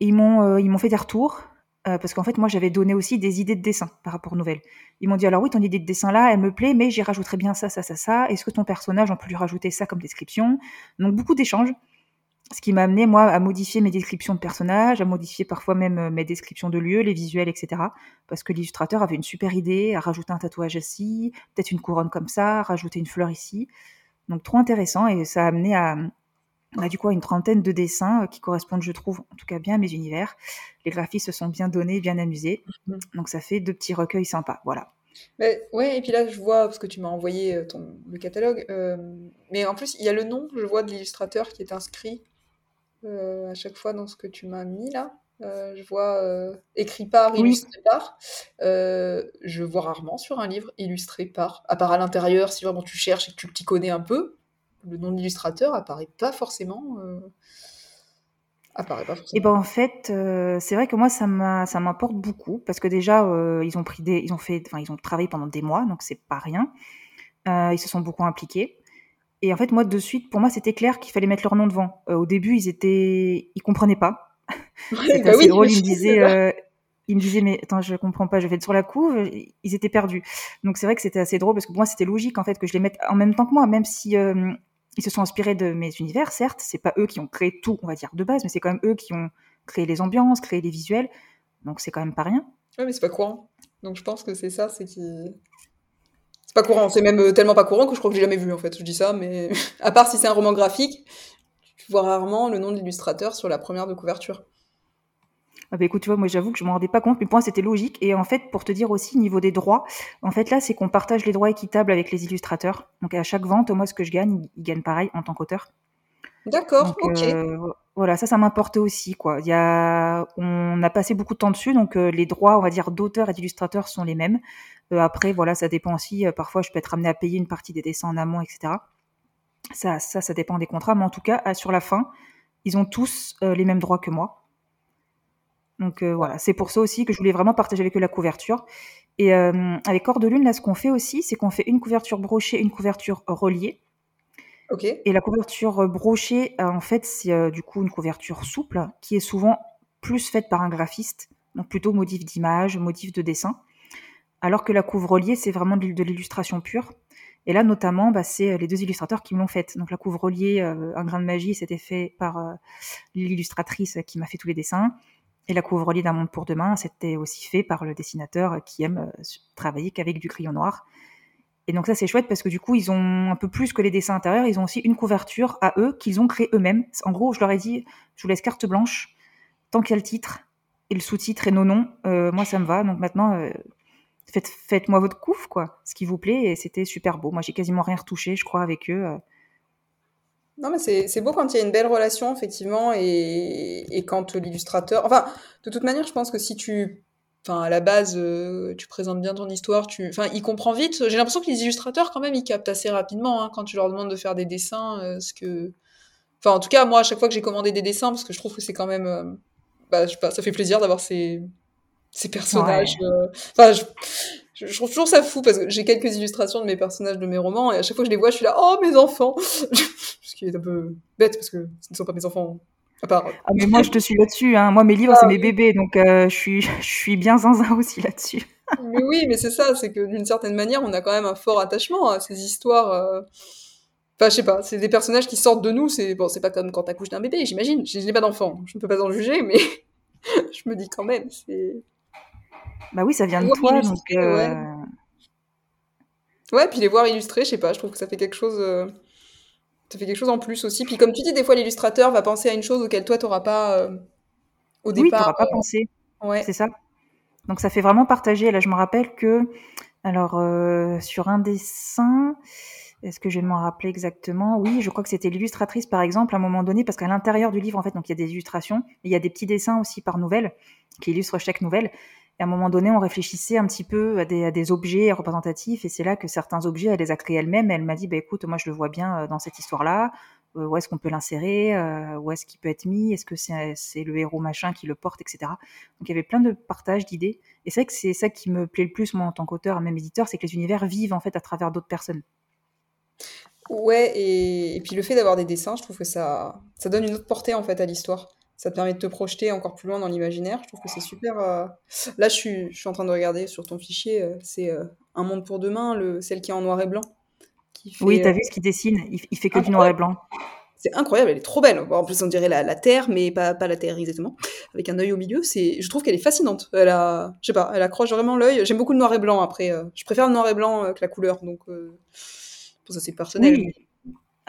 Et ils m'ont euh, ils m'ont fait des retours euh, parce qu'en fait, moi, j'avais donné aussi des idées de dessin par rapport aux nouvelles. Ils m'ont dit, alors oui, ton idée de dessin là, elle me plaît, mais j'y rajouterais bien ça, ça, ça, ça. Est-ce que ton personnage, on peut lui rajouter ça comme description? Donc, beaucoup d'échanges. Ce qui m'a amené, moi, à modifier mes descriptions de personnages, à modifier parfois même euh, mes descriptions de lieux, les visuels, etc. Parce que l'illustrateur avait une super idée, à rajouter un tatouage ici, peut-être une couronne comme ça, rajouter une fleur ici. Donc, trop intéressant et ça a amené à, on a du coup une trentaine de dessins euh, qui correspondent, je trouve, en tout cas bien à mes univers. Les graphistes se sont bien donnés, bien amusés. Mhm. Donc ça fait deux petits recueils sympas. Voilà. Mais, ouais, et puis là, je vois, parce que tu m'as envoyé euh, ton, le catalogue, euh, mais en plus, il y a le nom, je vois, de l'illustrateur qui est inscrit à chaque fois dans ce que tu m'as mis là. je vois écrit par, illustré par. je vois rarement sur un livre illustré par, à part à l'intérieur, si vraiment tu cherches et que tu t'y connais un peu le nom d'illustrateur apparaît pas forcément. Euh, apparaît pas forcément. Et ben en fait, euh, c'est vrai que moi ça ça m'importe beaucoup parce que déjà euh, ils ont pris des, ils ont fait, enfin ils ont travaillé pendant des mois donc c'est pas rien. ils se sont beaucoup impliqués. Et en fait moi de suite pour moi c'était clair qu'il fallait mettre leur nom devant. au début ils étaient, ils comprenaient pas. Ouais, bah oui, drôle. Ils me disaient, ils me disaient mais attends je comprends pas je vais être sur la couve ils étaient perdus donc c'est vrai que c'était assez drôle parce que pour moi c'était logique en fait que je les mette en même temps que moi même si euh, ils se sont inspirés de mes univers certes c'est pas eux qui ont créé tout on va dire de base mais c'est quand même eux qui ont créé les ambiances créé les visuels donc c'est quand même pas rien. Oui mais c'est pas courant. Donc je pense que c'est ça c'est qui c'est pas courant c'est même euh, tellement pas courant que je crois que j'ai jamais vu en fait je dis ça mais à part si c'est un roman graphique tu vois rarement le nom de l'illustrateur sur la première de couverture ah bah écoute, tu vois, moi j'avoue que je m'en rendais pas compte, mais pour moi c'était logique. Et en fait, pour te dire aussi, niveau des droits, en fait là, c'est qu'on partage les droits équitables avec les illustrateurs. Donc à chaque vente, moi ce que je gagne, ils gagnent pareil en tant qu'auteur. D'accord, ok. Euh, voilà, ça, ça m'importait aussi, quoi. Il y a, on a passé beaucoup de temps dessus, donc euh, les droits, on va dire, d'auteur et d'illustrateur sont les mêmes. Euh, après, voilà, ça dépend aussi. parfois, je peux être amené à payer une partie des dessins en amont, etc. Ça, ça, ça dépend des contrats, mais en tout cas, sur la fin, ils ont tous les mêmes droits que moi. Donc euh, voilà, c'est pour ça aussi que je voulais vraiment partager avec eux la couverture. Et euh, avec Cœur de Lune, là, ce qu'on fait aussi, c'est qu'on fait une couverture brochée, une couverture reliée. Ok. Et la couverture brochée, euh, en fait, c'est du coup une couverture souple qui est souvent plus faite par un graphiste, donc plutôt motif d'image, motif de dessin. Alors que la couve reliée, c'est vraiment de l'illustration pure. Et là, notamment, bah, c'est les deux illustrateurs qui me l'ont faite. Donc la couve reliée, un grain de magie, c'était fait par l'illustratrice qui m'a fait tous les dessins. Et la couvre-lit d'un monde pour demain, c'était aussi fait par le dessinateur qui aime euh, travailler qu'avec du crayon noir. Et donc ça c'est chouette parce que du coup ils ont un peu plus que les dessins intérieurs, ils ont aussi une couverture à eux qu'ils ont créé eux-mêmes. En gros, je leur ai dit, je vous laisse carte blanche, tant qu'il y a le titre et le sous-titre et nos noms, euh, moi ça me va. Donc maintenant, euh, faites, faites-moi votre couf, quoi, ce qui vous plaît. Et c'était super beau. Moi j'ai quasiment rien retouché, je crois, avec eux. Non, mais c'est beau quand il y a une belle relation, effectivement, et, et quand l'illustrateur. Enfin, de toute manière, je pense que si tu. Enfin, à la base, euh, tu présentes bien ton histoire, tu. Enfin, il comprend vite. J'ai l'impression que les illustrateurs, quand même, ils captent assez rapidement hein, quand tu leur demandes de faire des dessins. Euh, ce que. Enfin, en tout cas, moi, à chaque fois que j'ai commandé des dessins, parce que je trouve que c'est quand même. Euh, bah, je sais pas, ça fait plaisir d'avoir ces, ces personnages. Enfin, je je, trouve toujours ça fou parce que j'ai quelques illustrations de mes personnages de mes romans et à chaque fois que je les vois, je suis là, oh mes enfants Ce qui est un peu bête parce que ce ne sont pas mes enfants. À part... Ah, mais moi je te suis là-dessus, hein. moi mes livres c'est ah, mes bébés donc euh, je, suis, je suis bien zinzin aussi là-dessus. mais oui, mais c'est ça, c'est que d'une certaine manière on a quand même un fort attachement à ces histoires. Euh... Enfin, je sais pas, c'est des personnages qui sortent de nous, c'est bon, c'est pas comme quand t'accouches d'un bébé, j'imagine. Je n'ai pas d'enfant, je ne peux pas en juger, mais je me dis quand même, c'est bah oui, ça vient de toi, donc. Euh... Ouais. puis les voir illustrés, je sais pas, je trouve que ça fait quelque chose. Euh, ça fait quelque chose en plus aussi. Puis comme tu dis, des fois l'illustrateur va penser à une chose auquel toi t'auras pas euh, au départ. Oui, t'auras pas euh, pensé. Ouais. C'est ça. Donc ça fait vraiment partager. Là, je me rappelle que, alors sur un dessin, est-ce que je vais m'en rappeler exactement? Oui, je crois que c'était l'illustratrice, par exemple, à un moment donné, parce qu'à l'intérieur du livre, en fait, donc il y a des illustrations, il y a des petits dessins aussi par nouvelle qui illustrent chaque nouvelle. Et à un moment donné, on réfléchissait un petit peu à des, objets représentatifs, et c'est là que certains objets, elle les a créés elle-même. Elle m'a dit, bah, écoute, moi je le vois bien euh, dans cette histoire-là. Euh, où est-ce qu'on peut l'insérer? Euh, Où est-ce qu'il peut être mis? Est-ce que c'est le héros machin qui le porte, etc. Donc il y avait plein de partages d'idées. Et c'est vrai que c'est ça qui me plaît le plus, moi, en tant qu'auteur, même éditeur, c'est que les univers vivent en fait à travers d'autres personnes. Ouais, et, et puis le fait d'avoir des dessins, je trouve que ça, ça donne une autre portée en fait à l'histoire ça te permet de te projeter encore plus loin dans l'imaginaire. Je trouve que c'est super. Euh. Là, je suis, je suis en train de regarder sur ton fichier, euh, c'est euh, Un monde pour demain, le, celle qui est en noir et blanc. Qui fait, oui, t'as vu ce qu'il dessine? Il, il, fait que du noir et blanc. C'est incroyable, elle est trop belle. en plus, on dirait la, la Terre, mais pas, pas la Terre exactement, avec un œil au milieu. C'est, je trouve qu'elle est fascinante. Elle a, je sais pas, elle accroche vraiment l'œil. J'aime beaucoup le noir et blanc. Après, je préfère le noir et blanc que la couleur, donc pour ça c'est personnel. Oui.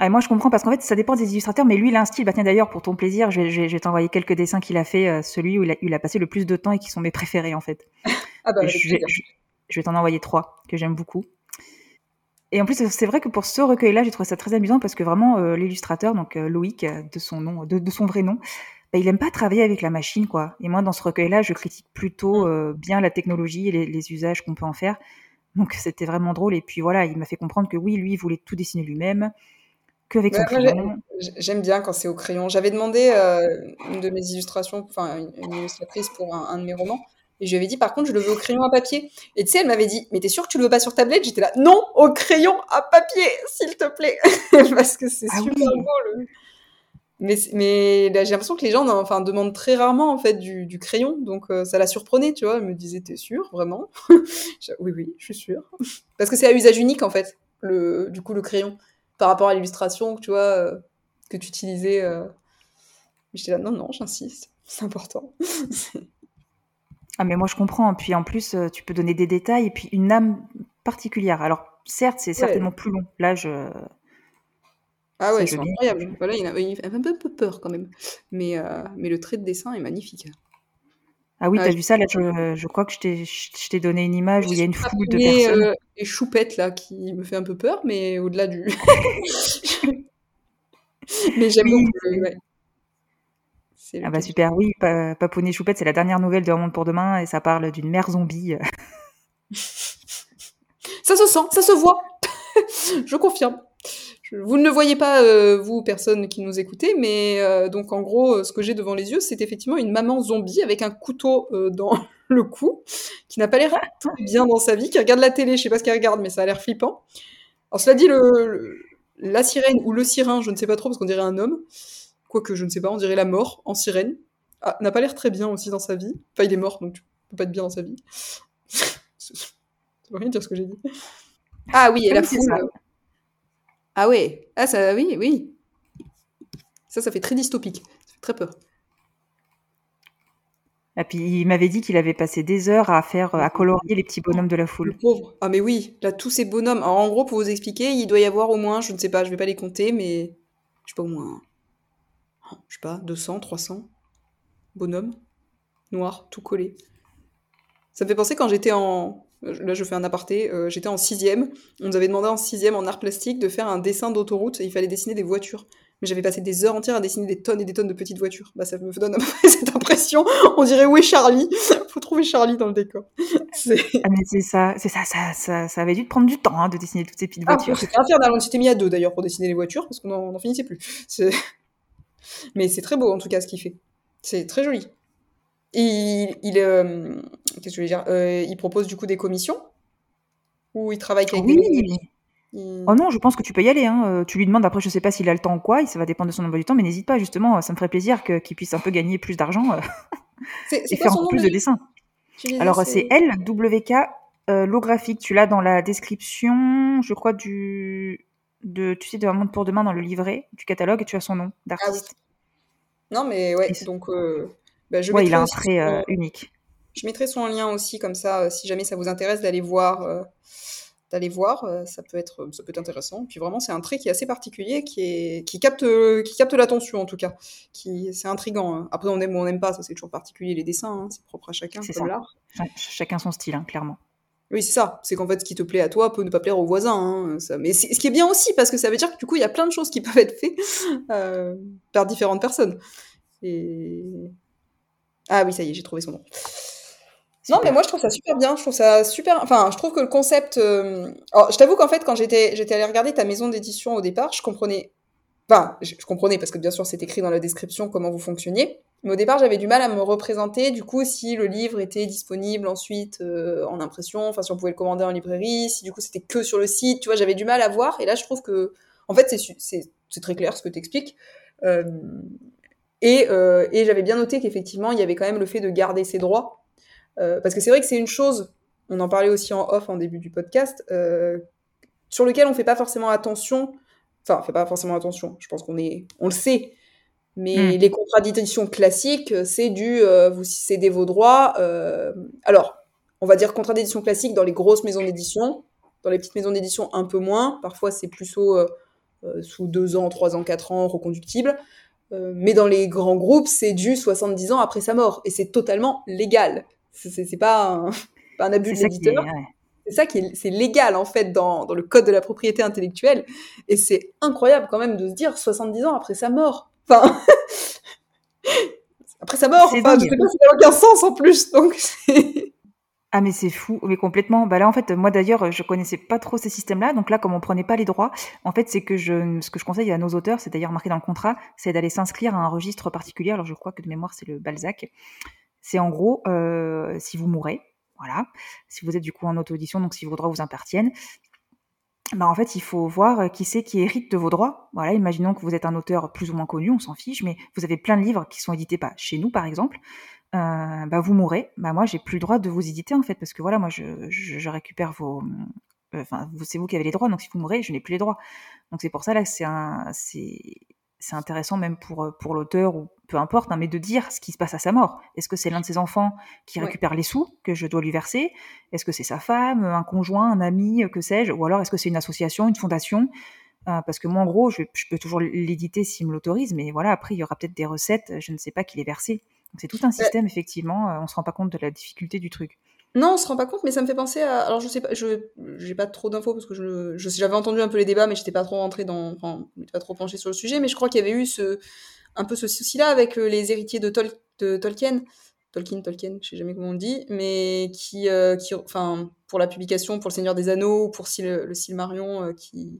Ah, moi, je comprends parce qu'en fait, ça dépend des illustrateurs, mais lui, il a un style. Bah, tiens, d'ailleurs, pour ton plaisir, je vais, je vais t'envoyer quelques dessins qu'il a fait, euh, celui où il a, il a, passé le plus de temps et qui sont mes préférés, en fait. ah bah, je, vais, je, vais t'en envoyer trois que j'aime beaucoup. Et en plus, c'est vrai que pour ce recueil-là, j'ai trouvé ça très amusant parce que vraiment, euh, l'illustrateur, donc euh, Loïc, de son nom, de, de son vrai nom, bah, il aime pas travailler avec la machine, quoi. Et moi, dans ce recueil-là, je critique plutôt mm. bien la technologie et les, les usages qu'on peut en faire. Donc, c'était vraiment drôle. Et puis voilà, il m'a fait comprendre que oui, lui, il voulait tout dessiner lui-même qu'avec son crayon. J'aime bien quand c'est au crayon. J'avais demandé euh, une de mes illustrations, enfin une, illustratrice pour un, de mes romans, et je lui avais dit par contre je le veux au crayon à papier. Et tu sais, elle m'avait dit mais t'es sûr que tu le veux pas sur tablette? J'étais là non au crayon à papier s'il te plaît parce que c'est ah super beau. mais, mais là, j'ai l'impression que les gens enfin, demandent très rarement en fait du, du crayon, donc euh, ça la surprenait, tu vois. Elle me disait, t'es sûr, vraiment? Oui, oui, je suis sûre. Parce que c'est à usage unique en fait, le, du coup, le crayon, par rapport à l'illustration, tu vois, euh, que tu utilisais. Euh... J'étais là, non, non, j'insiste, c'est important. ah, mais moi je comprends. Puis en plus, euh, tu peux donner des détails et puis une âme particulière. Alors, certes, c'est certainement plus long. Là, je. Ah ouais, c'est incroyable. Voilà, il, a, un peu peur quand même. Mais, euh, mais le trait de dessin est magnifique. Ah oui, t'as vu ça là je, je, crois que je t'ai donné une image où il y a une foule de personnes. Euh, et Choupette là qui me fait un peu peur, mais au-delà du. mais j'aime beaucoup. Ouais. Ah bah super, oui, Papounet Choupette, c'est la dernière nouvelle de Monde pour demain et ça parle d'une mère zombie. ça se sent, ça se voit. je confirme. Vous ne le voyez pas, euh, vous, personne qui nous écoutez, mais euh, donc en gros, euh, ce que j'ai devant les yeux, c'est effectivement une maman zombie avec un couteau dans le cou, qui n'a pas l'air très bien dans sa vie, qui regarde la télé, je sais pas ce qu'elle regarde, mais ça a l'air flippant. Alors cela dit, le, la sirène ou le sirin, je ne sais pas trop, parce qu'on dirait un homme, quoique je ne sais pas, on dirait la mort en sirène, ah, n'a pas l'air très bien aussi dans sa vie. Enfin, il est mort, donc tu peux pas être bien dans sa vie. ça veut rien dire ce que j'ai dit. Ah oui, et la foule. Ah ouais, ah ça, oui, oui. Ça, ça fait très dystopique. Ça fait très peur. Et puis il m'avait dit qu'il avait passé des heures à faire, à colorier les petits bonhommes de la foule. Pauvre. Ah mais oui, là tous ces bonhommes. Alors, en gros, pour vous expliquer, il doit y avoir au moins, je ne sais pas, je vais pas les compter, mais je sais pas au moins, je sais pas, 200, 300 bonhommes noirs, tout collés. Ça me fait penser quand j'étais en, Là, je fais un aparté. Euh, j'étais en sixième. On nous avait demandé en sixième en art plastique de faire un dessin d'autoroute il fallait dessiner des voitures. Mais j'avais passé des heures entières à dessiner des tonnes et des tonnes de petites voitures. Bah, ça me donne cette impression. On dirait où est Charlie? Faut trouver Charlie dans le décor. Ah, mais c'est ça, c'est ça, ça, ça, avait dû te prendre du temps hein, de dessiner toutes ces petites ah, voitures. C'était infernal. On s'était mis à deux d'ailleurs pour dessiner les voitures parce qu'on n'en finissait plus. Mais c'est très beau en tout cas ce qu'il fait. C'est très joli. Il, euh, qu'est-ce que je veux dire euh, Il propose du coup des commissions Ou il travaille avec oui. des Oh non, je pense que tu peux y aller. Hein. Euh, tu lui demandes après, je sais pas s'il a le temps ou quoi, ça va dépendre de son emploi du temps, mais n'hésite pas, justement, ça me ferait plaisir qu'il puisse un peu gagner plus d'argent et faire peu plus de dessins. Alors, c'est LWK Lographique. Tu l'as dans la description, je crois, du. De, tu sais, de monde pour demain dans le livret du catalogue et tu as son nom ah d'artiste. Non, mais ouais, donc bah, je il a un trait euh, unique. Je mettrai son lien aussi, comme ça, euh, si jamais ça vous intéresse d'aller voir, euh, d'aller voir, ça peut être, ça peut être intéressant. Puis vraiment, c'est un trait qui est assez particulier, qui est, qui capte, qui capte l'attention en tout cas. Qui, c'est intrigant. Hein. Après, on aime ou on n'aime pas, ça c'est toujours particulier les dessins, hein. c'est propre à chacun, c'est comme l'art. chacun son style, hein, clairement. Oui, c'est ça. C'est qu'en fait, ce qui te plaît à toi peut ne pas plaire aux voisins. Ça. Mais ce qui est bien aussi, parce que ça veut dire que du coup, il y a plein de choses qui peuvent être faites par différentes personnes. Et ah oui, ça y est, j'ai trouvé son nom. Non, mais moi je trouve ça super bien. Je trouve ça super. Enfin, je trouve que le concept. Euh, alors, je t'avoue qu'en fait, quand j'étais j'étais allée regarder ta maison d'édition au départ, je comprenais. Enfin, je, comprenais parce que bien sûr c'est écrit dans la description comment vous fonctionniez. Mais au départ, j'avais du mal à me représenter du coup si le livre était disponible ensuite euh, en impression, enfin si on pouvait le commander en librairie, si du coup c'était que sur le site. Tu vois, j'avais du mal à voir. Et là, je trouve que en fait c'est très clair ce que tu expliques. Euh, et, euh, et j'avais bien noté qu'effectivement, il y avait quand même le fait de garder ses droits. Euh, parce que c'est vrai que c'est une chose, on en parlait aussi en off en début du podcast, euh, sur lequel on fait pas forcément attention. Enfin, on fait pas forcément attention. Je pense qu'on est, on le sait. Mais hmm. les contradictions classiques, c'est du vous cédez vos droits. Alors, on va dire contradiction classique dans les grosses maisons d'édition. Dans les petites maisons d'édition, un peu moins. Parfois, c'est plus euh, sous deux ans, trois ans, quatre ans, reconductible. Euh, mais dans les grands groupes, c'est dû 70 ans après sa mort. Et c'est totalement légal. C'est pas un, pas un abus de l'éditeur. C'est ça qui est, c'est légal en fait dans, dans, le code de la propriété intellectuelle. Et c'est incroyable quand même de se dire 70 ans après sa mort. Enfin, après sa mort, enfin, je sais pas, ça n'a aucun sens en plus. Donc, ah mais c'est fou, mais complètement. Bah là en fait, moi d'ailleurs, je connaissais pas trop ces systèmes-là. Donc là, comme on prenait pas les droits, en fait, c'est que je, ce que je conseille à nos auteurs, c'est d'ailleurs marqué dans le contrat, c'est d'aller s'inscrire à un registre particulier. Alors je crois que de mémoire, c'est le Balzac. C'est en gros, euh, si vous mourrez, voilà, si vous êtes du coup en auto-édition, donc si vos droits vous appartiennent, bah, en fait, il faut voir qui c'est qui hérite de vos droits. Voilà, imaginons que vous êtes un auteur plus ou moins connu, on s'en fiche, mais vous avez plein de livres qui sont édités pas chez nous, par exemple. Euh, bah, vous mourrez. Bah, moi, j'ai plus le droit de vous éditer, en fait, parce que voilà, moi, je, je, récupère vos. Enfin, c'est vous qui avez les droits, donc si vous mourrez, je n'ai plus les droits. Donc c'est pour ça là c'est c'est, intéressant même pour pour l'auteur ou peu importe, hein, mais de dire ce qui se passe à sa mort. Est-ce que c'est l'un de ses enfants qui récupère les sous que je dois lui verser? Est-ce que c'est sa femme, un conjoint, un ami, que sais-je? Ou alors est-ce que c'est une association, une fondation? Euh, Parce que moi, en gros, je, je peux toujours l'éditer s'il me l'autorise, mais voilà, après, il y aura peut-être des recettes, je ne sais pas, qui les versé. C'est tout un système, effectivement, euh, on se rend pas compte de la difficulté du truc. Non, on se rend pas compte, mais ça me fait penser à. Alors, je sais pas, je j'ai pas trop d'infos parce que je, j'avais entendu un peu les débats, mais j'étais pas trop rentrée dans. Enfin, pas trop penchée sur le sujet, mais je crois qu'il y avait eu ce, un peu ce souci-là avec euh, les héritiers de, de Tolkien. Tolkien, Tolkien, je sais jamais comment on dit, mais qui, euh, qui, enfin, pour la publication, pour le Seigneur des Anneaux, pour le, le Silmarion, qui,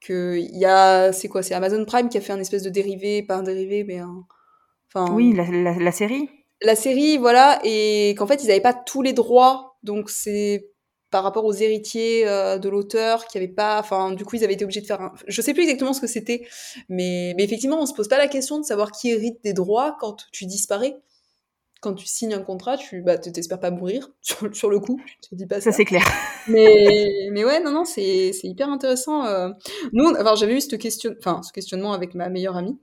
que il y a, c'est quoi, c'est Amazon Prime qui a fait un espèce de dérivé, pas un dérivé, mais un, oui, la, série. La série, voilà, et qu'en fait, ils n'avaient pas tous les droits, donc c'est par rapport aux héritiers euh, de l'auteur qui n'avaient pas, enfin, du coup, ils avaient été obligés de faire un... Je sais plus exactement ce que c'était, mais, mais effectivement, on se pose pas la question de savoir qui hérite des droits quand tu disparais. Quand tu signes un contrat, tu bah, t'espères pas mourir sur, le coup. Tu te dis pas ça. c'est clair. Mais, mais ouais, non, non, c'est hyper intéressant. Euh. Nous, alors j'avais eu ce, question... enfin, ce questionnement avec ma meilleure amie.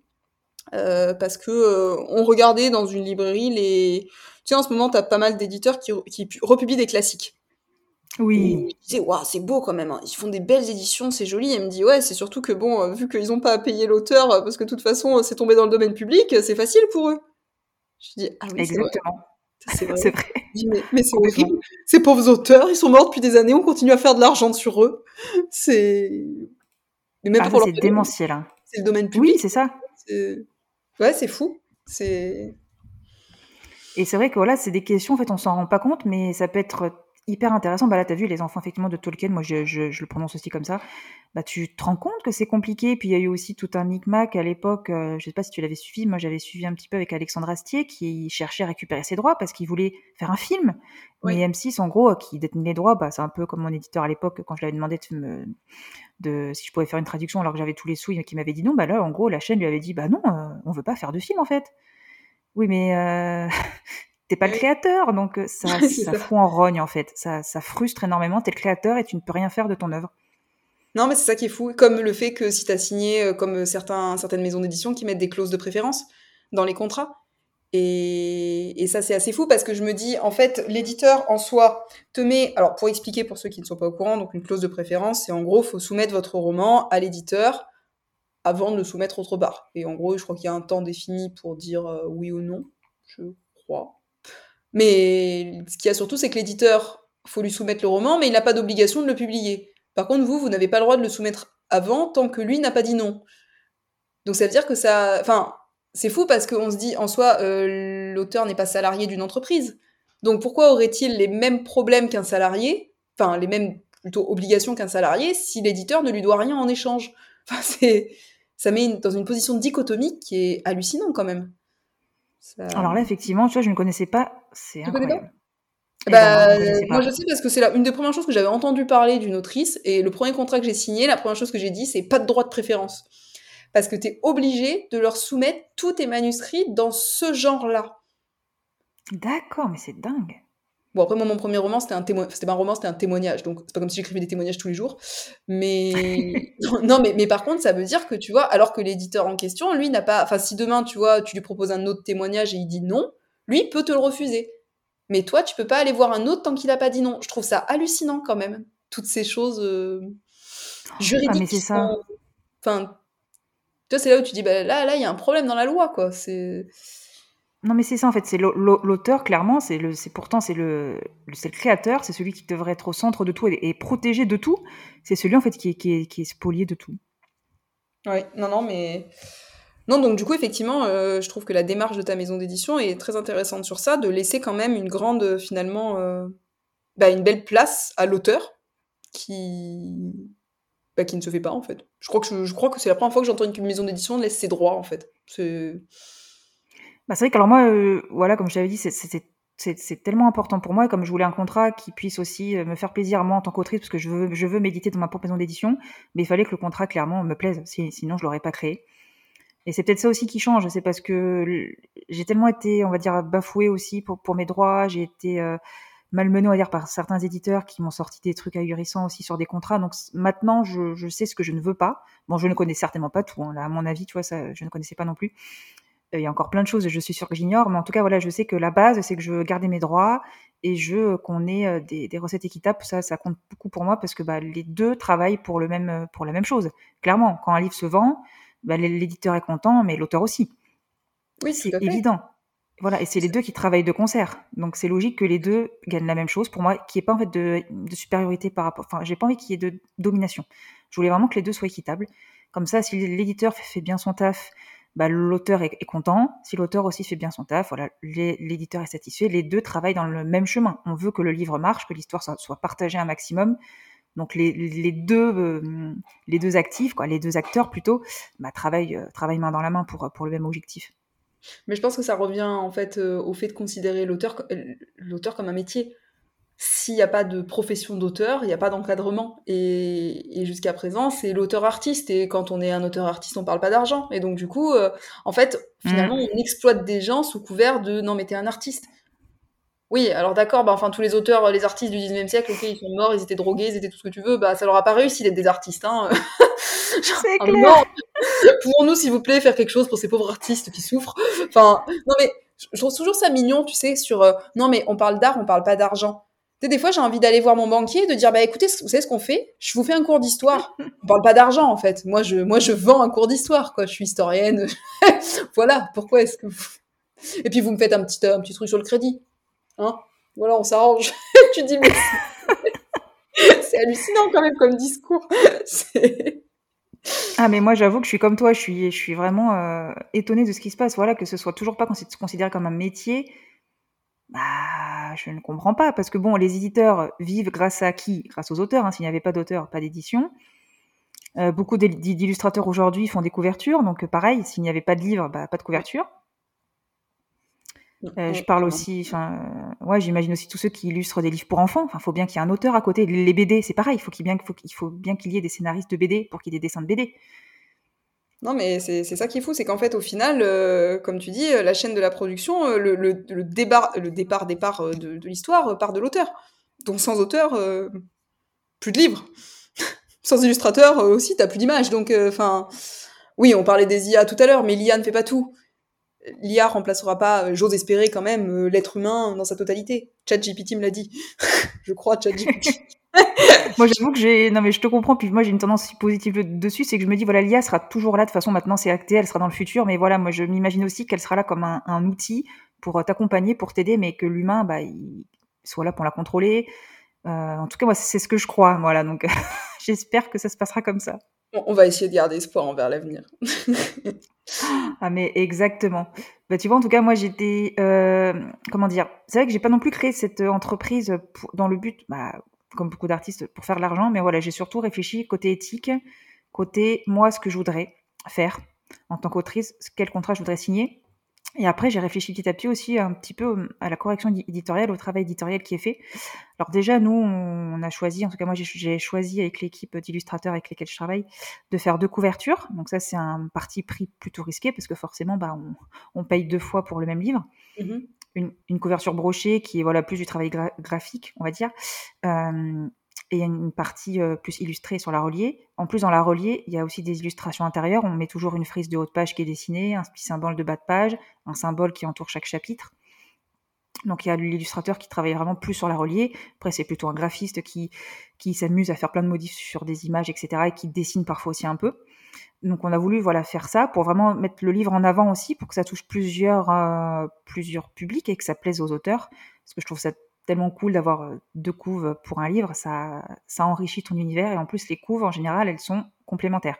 Euh, parce que euh, on regardait dans une librairie les. Tu sais, en ce moment, t'as pas mal d'éditeurs qui, qui republient des classiques. Oui. je disais, waouh, c'est beau quand même. Hein. Ils font des belles éditions, c'est joli. Elle me dit, ouais, c'est surtout que bon, euh, vu qu'ils ont pas à payer l'auteur, parce que de toute façon, c'est tombé dans le domaine public, c'est facile pour eux. Je dis, ah oui, Exactement. C'est vrai. vrai. mais, c'est horrible. Ces pauvres auteurs, ils sont morts depuis des années, on continue à faire de l'argent sur eux. C'est. Mais même ah, C'est démentiel. Hein. C'est le domaine public. Oui, c'est ça. Ouais, c'est fou. C'est. Et c'est vrai que voilà, c'est des questions, en fait, on s'en rend pas compte, mais ça peut être hyper intéressant. Bah là, t'as vu, les enfants, effectivement, de Tolkien, moi, je, je, le prononce aussi comme ça. Bah, tu te rends compte que c'est compliqué. Puis il y a eu aussi tout un micmac à l'époque. Euh, je sais pas si tu l'avais suivi. Moi, j'avais suivi un petit peu avec Alexandre Astier, qui cherchait à récupérer ses droits parce qu'il voulait faire un film. Mais M6, en gros, qui détenait les droits, bah, c'est un peu comme mon éditeur à l'époque, quand je l'avais demandé de me, de si je pouvais faire une traduction alors que j'avais tous les sous, qui m'avait dit non, bah là, en gros, la chaîne lui avait dit, bah non, euh, on veut pas faire de film en fait. Oui, mais euh, t'es pas le créateur, donc euh, ça, ça, fout en rogne en fait. Ça, ça frustre énormément. T'es le créateur et tu ne peux rien faire de ton œuvre. Non, mais c'est ça qui est fou. Comme le fait que si t'as signé, comme certains, certaines maisons d'édition qui mettent des clauses de préférence dans les contrats, et, ça, c'est assez fou parce que je me dis, en fait, l'éditeur en soi te met, alors pour expliquer pour ceux qui ne sont pas au courant, donc une clause de préférence, c'est en gros, faut soumettre votre roman à l'éditeur avant de le soumettre autre part. Et en gros, je crois qu'il y a un temps défini pour dire euh, oui ou non, je crois. Mais ce qu'il y a surtout, c'est que l'éditeur, faut lui soumettre le roman, mais il n'a pas d'obligation de le publier. Par contre, vous, vous n'avez pas le droit de le soumettre avant tant que lui n'a pas dit non. Donc ça veut dire que ça, enfin, c'est fou parce qu'on se dit en soi, euh, l'auteur n'est pas salarié d'une entreprise. Donc pourquoi aurait-il les mêmes problèmes qu'un salarié, enfin les mêmes plutôt obligations qu'un salarié, si l'éditeur ne lui doit rien en échange? Enfin, ça met dans une position dichotomique qui est hallucinant quand même. Alors là, effectivement, tu vois, je ne connaissais pas. C'est incroyable. Bah, ben, moi je sais parce que c'est une des premières choses que j'avais entendu parler d'une autrice et le premier contrat que j'ai signé, la première chose que j'ai dit, c'est pas de droit de préférence parce que tu es obligé de leur soumettre tous tes manuscrits dans ce genre-là. D'accord, mais c'est dingue. Bon, après, moi, mon premier roman, c'était un témoignage. C'était pas un roman, c'était un témoignage. Donc, c'est pas comme si j'écrivais des témoignages tous les jours. Mais. non, mais, mais par contre, ça veut dire que, tu vois, alors que l'éditeur en question, lui, n'a pas. Enfin, si demain, tu vois, tu lui proposes un autre témoignage et il dit non, lui peut te le refuser. Mais toi, tu peux pas aller voir un autre tant qu'il a pas dit non. Je trouve ça hallucinant quand même. Toutes ces choses euh, juridiques. Ah, mais c'est ça. Enfin, c'est là où tu dis, bah, là, là, il y a un problème dans la loi, quoi. C'est. Non, mais c'est ça, en fait. C'est l'auteur, clairement. C'est pourtant, c'est le, le créateur. C'est celui qui devrait être au centre de tout et, protégé de tout. C'est celui, en fait, qui est, qui est, spolié de tout. Oui, non, non, mais. Non, donc du coup, effectivement, euh, je trouve que la démarche de ta maison d'édition est très intéressante sur ça, de laisser quand même une grande, finalement, euh, bah, une belle place à l'auteur qui, bah, qui ne se fait pas en fait. Je crois que, je, c'est la première fois que j'entends une maison d'édition laisse ses droits en fait. C'est bah, vrai que alors moi, euh, voilà, comme je t'avais dit, c'est c'est tellement important pour moi. Comme je voulais un contrat qui puisse aussi me faire plaisir moi en tant qu'autrice, parce que je veux, je veux méditer dans ma propre maison d'édition, mais il fallait que le contrat clairement me plaise, sinon je l'aurais pas créé. Et c'est peut-être ça aussi qui change, c'est parce que j'ai tellement été, on va dire, bafouée aussi pour, pour mes droits, j'ai été euh, malmenée, on va dire, par certains éditeurs qui m'ont sorti des trucs ahurissants aussi sur des contrats. Donc maintenant, je, je, sais ce que je ne veux pas. Bon, je ne connais certainement pas tout, hein. là, à mon avis, tu vois, ça, je ne connaissais pas non plus. Euh, il y a encore plein de choses, je suis sûre que j'ignore, mais en tout cas, voilà, je sais que la base, c'est que je veux garder mes droits et je qu'on ait euh, des, des, recettes équitables. Ça, ça compte beaucoup pour moi parce que bah, les deux travaillent pour, le même, pour la même chose. Clairement, quand un livre se vend, bah, l'éditeur est content, mais l'auteur aussi. Oui, c'est évident. Voilà, et c'est les deux qui travaillent de concert. Donc c'est logique que les deux gagnent la même chose. Pour moi, n'y ait pas en fait de, supériorité par rapport. Enfin, j'ai pas envie qu'il y ait de domination. Je voulais vraiment que les deux soient équitables. Comme ça, si l'éditeur fait bien son taf, bah, l'auteur est, content. Si l'auteur aussi fait bien son taf, voilà, l'éditeur est satisfait. Les deux travaillent dans le même chemin. On veut que le livre marche, que l'histoire soit partagée un maximum. Donc les, les deux euh, les deux actifs, quoi, les deux acteurs plutôt, bah, travaillent euh, travaillent main dans la main pour pour le même objectif. Mais je pense que ça revient en fait euh, au fait de considérer l'auteur l'auteur comme un métier. S'il n'y a pas de profession d'auteur, il n'y a pas d'encadrement. Et, et jusqu'à présent, c'est l'auteur-artiste. Et quand on est un auteur-artiste, on parle pas d'argent. Et donc, du coup, en fait, finalement, mmh. on exploite des gens sous couvert de non, mais t'es un artiste. Oui, alors d'accord, bah, enfin tous les auteurs, les artistes du 19e siècle, ok, ils sont morts, ils étaient drogués, ils étaient tout ce que tu veux, bah ça leur a pas réussi d'être des artistes. Hein. C'est clair. Pouvons-nous, s'il vous plaît, faire quelque chose pour ces pauvres artistes qui souffrent? Enfin, non mais je trouve toujours ça mignon, tu sais, sur euh, non mais on parle d'art, on parle pas d'argent. Sais, des fois j'ai envie d'aller voir mon banquier et de dire bah écoutez, vous savez ce qu'on fait? Je vous fais un cours d'histoire. On parle pas d'argent en fait. Moi je, moi je vends un cours d'histoire quoi. Je suis historienne. voilà. Pourquoi est-ce que vous... Et puis vous me faites un petit, un petit truc sur le crédit. Hein voilà, on s'arrange. tu dis, mais c'est hallucinant quand même comme discours. ah, mais moi, j'avoue que je suis comme toi, je suis, je suis vraiment euh, étonnée de ce qui se passe. Voilà, que ce soit toujours pas considéré comme un métier. Bah, je ne comprends pas. Parce que bon, les éditeurs vivent grâce à qui? Grâce aux auteurs. Hein. S'il n'y avait pas d'auteurs, pas d'édition. Euh, beaucoup d'illustrateurs aujourd'hui font des couvertures, donc pareil, s'il n'y avait pas de livre, bah, pas de couverture. Euh, je parle aussi, euh, ouais, j'imagine aussi tous ceux qui illustrent des livres pour enfants. Enfin, faut bien qu'il y ait un auteur à côté. Les BD, c'est pareil. Il faut bien qu'il y ait des scénaristes de BD pour qu'il y ait des dessins de BD. Non, mais c'est ça qui est fou, c'est qu'en fait, au final, euh, comme tu dis, la chaîne de la production, le, le, le, départ, le départ, départ de, l'histoire part de l'auteur. Donc sans auteur, plus de livres. sans illustrateur aussi, t'as plus d'images. Donc, enfin, oui, on parlait des IA tout à l'heure, mais l'IA ne fait pas tout l'IA remplacera pas, euh, j'ose espérer quand même, euh, l'être humain dans sa totalité. ChatGPT me l'a dit. je crois ChatGPT. moi j'avoue que j'ai non mais je te comprends puis moi j'ai une tendance positive dessus c'est que je me dis voilà l'IA sera toujours là de toute façon maintenant c'est acté elle sera dans le futur mais voilà moi je m'imagine aussi qu'elle sera là comme un, outil pour euh, t'accompagner pour t'aider mais que l'humain bah il soit là pour la contrôler en tout cas moi c'est ce que je crois voilà donc j'espère que ça se passera comme ça on va essayer de garder espoir envers l'avenir. ah mais exactement. Bah tu vois en tout cas moi j'étais euh, comment dire c'est vrai que j'ai pas non plus créé cette entreprise dans le but bah, comme beaucoup d'artistes pour faire de l'argent mais voilà j'ai surtout réfléchi côté éthique côté moi ce que je voudrais faire en tant qu'autrice quel contrat je voudrais signer et après, j'ai réfléchi petit à petit aussi un petit peu à la correction éditoriale, au travail éditorial qui est fait. Alors déjà, nous, on a choisi, en tout cas moi, j'ai choisi avec l'équipe d'illustrateurs avec lesquels je travaille, de faire deux couvertures. Donc ça, c'est un parti pris plutôt risqué parce que forcément, bah, on, on paye deux fois pour le même livre. Mmh une, couverture brochée qui est voilà plus du travail graphique, on va dire. Et il y a une partie plus illustrée sur la reliée. En plus, dans la reliée, il y a aussi des illustrations intérieures. On met toujours une frise de haut de page qui est dessinée, un petit symbole de bas de page, un symbole qui entoure chaque chapitre. Donc il y a l'illustrateur qui travaille vraiment plus sur la reliée. Après, c'est plutôt un graphiste qui, qui s'amuse à faire plein de modifs sur des images, etc. et qui dessine parfois aussi un peu. Donc on a voulu voilà faire ça pour vraiment mettre le livre en avant aussi, pour que ça touche plusieurs, euh, plusieurs publics et que ça plaise aux auteurs. Parce que je trouve ça tellement cool d'avoir euh, deux couves pour un livre, ça, ça enrichit ton univers et en plus les couves en général elles sont complémentaires.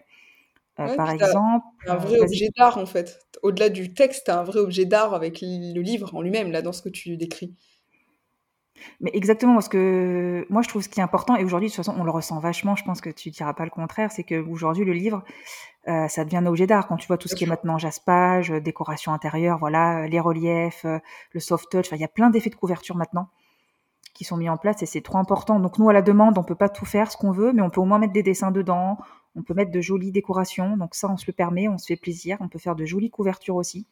Euh, par exemple, un vrai objet d'art en fait. Au-delà du texte, un vrai objet d'art avec le livre en lui-même là dans ce que tu décris. Mais exactement, parce que moi je trouve ce qui est important, et aujourd'hui de toute façon on le ressent vachement, je pense que tu diras pas le contraire, c'est qu'aujourd'hui le livre, euh, ça devient un objet d'art quand tu vois tout ce qui est maintenant jaspage, décoration intérieure, voilà, les reliefs, le soft touch. il y a plein d'effets de couverture maintenant qui sont mis en place et c'est trop important. Donc nous, à la demande, on peut pas tout faire ce qu'on veut, mais on peut au moins mettre des dessins dedans. On peut mettre de jolies décorations. Donc ça, on se le permet, on se fait plaisir. On peut faire de jolies couvertures aussi.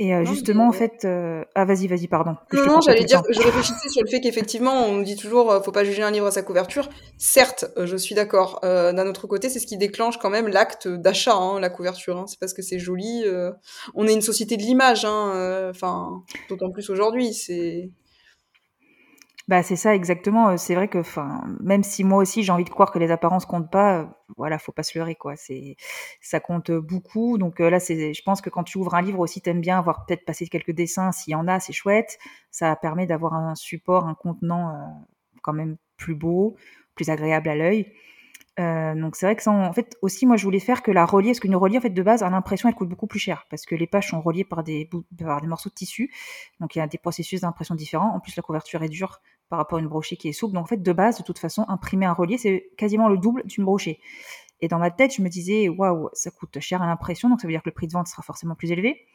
Et euh, justement, en fait, euh, ah vas-y, vas-y, pardon. Non, non, j'allais dire, je réfléchissais sur le fait qu'effectivement, on dit toujours, euh, faut pas juger un livre à sa couverture. Certes, je suis d'accord. D'un autre côté, c'est ce qui déclenche quand même l'acte d'achat, hein, la couverture. Hein. C'est parce que c'est joli. on est une société de l'image, hein, enfin, d'autant plus aujourd'hui. C'est bah, c'est ça exactement, c'est vrai que enfin, même si moi aussi j'ai envie de croire que les apparences comptent pas, voilà, faut pas se leurrer quoi, c'est ça compte beaucoup. Donc là c'est je pense que quand tu ouvres un livre aussi tu aimes bien avoir peut-être passé quelques dessins. S'il y en a, c'est chouette. Ça permet d'avoir un support, un contenant, quand même plus beau, plus agréable à l'œil. Euh, donc c'est vrai que ça, en fait aussi moi je voulais faire que la reliée, parce qu'une reliée en fait de base à l'impression elle coûte beaucoup plus cher. Parce que les pages sont reliées par des, par des morceaux de tissu, donc il y a des processus d'impression différents. En plus la couverture est dure par rapport à une brochée qui est souple. Donc en fait de base de toute façon imprimer un relié c'est quasiment le double d'une brochée. Et dans ma tête je me disais waouh ça coûte cher à l'impression donc ça veut dire que le prix de vente sera forcément plus élevé.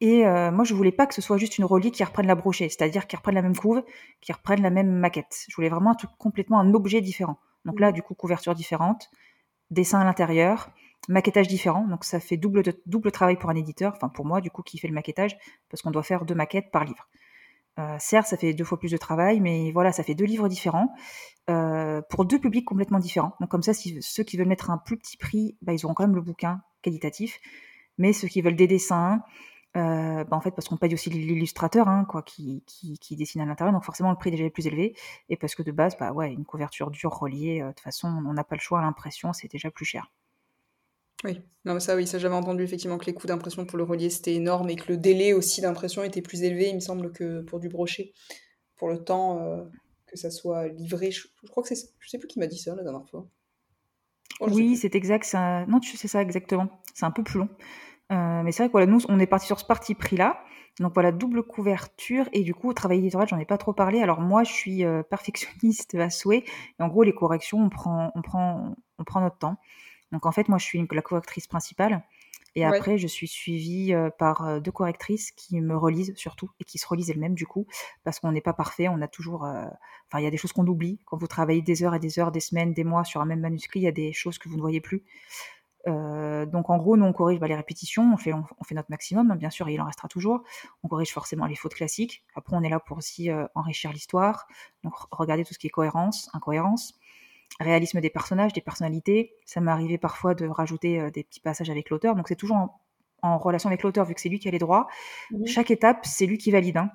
Et euh, moi, je voulais pas que ce soit juste une reliée qui reprenne la brochée, c'est-à-dire qui reprenne la même couve, qui reprenne la même maquette. Je voulais vraiment un truc complètement un objet différent. Donc là, du coup, couverture différente, dessin à l'intérieur, maquettage différent. Donc ça fait double, double travail pour un éditeur, enfin pour moi, du coup, qui fait le maquettage, parce qu'on doit faire deux maquettes par livre. Euh, certes, ça fait deux fois plus de travail, mais voilà, ça fait deux livres différents euh, pour deux publics complètement différents. Donc comme ça, ceux qui veulent mettre un plus petit prix, bah, ils auront quand même le bouquin qualitatif. Mais ceux qui veulent des dessins, euh, bah, en fait, parce qu'on paye aussi l'illustrateur, hein, qui, dessine à l'intérieur, donc forcément le prix est déjà plus élevé, et parce que de base, bah ouais, une couverture dure reliée, de toute façon, on n'a pas le choix, l'impression, c'est déjà plus cher. Oui, non, mais ça, oui, ça j'avais entendu effectivement que les coûts d'impression pour le relier c'était énorme et que le délai aussi d'impression était plus élevé, il me semble, que pour du brochet, pour le temps euh, que ça soit livré. Je, crois que c'est, je sais plus qui m'a dit ça la dernière fois. Oh, oui, c'est exact, ça... non, tu sais ça exactement. C'est un peu plus long. Euh, mais c'est vrai que voilà, nous, on est parti sur ce parti pris-là. Donc voilà, double couverture. Et du coup, au travail éditorial, j'en ai pas trop parlé. Alors moi, je suis euh, perfectionniste à souhait. Et en gros, les corrections, on prend, on prend, on prend notre temps. Donc en fait, moi, je suis la correctrice principale. Et après, je suis suivie euh, par deux correctrices qui me relisent surtout et qui se relisent elles-mêmes du coup, parce qu'on n'est pas parfait. On a toujours, enfin, il y a des choses qu'on oublie quand vous travaillez des heures et des heures, des semaines, des mois sur un même manuscrit. Il y a des choses que vous ne voyez plus. Euh, donc en gros, nous on corrige bah, les répétitions, on fait, on, fait notre maximum, hein, bien sûr, et il en restera toujours. On corrige forcément les fautes classiques. Après, on est là pour aussi euh, enrichir l'histoire, donc regarder tout ce qui est cohérence, incohérence, réalisme des personnages, des personnalités. Ça m'est arrivé parfois de rajouter euh, des petits passages avec l'auteur, donc c'est toujours en, relation avec l'auteur vu que c'est lui qui a les droits. Mmh Chaque étape, c'est lui qui valide. Hein.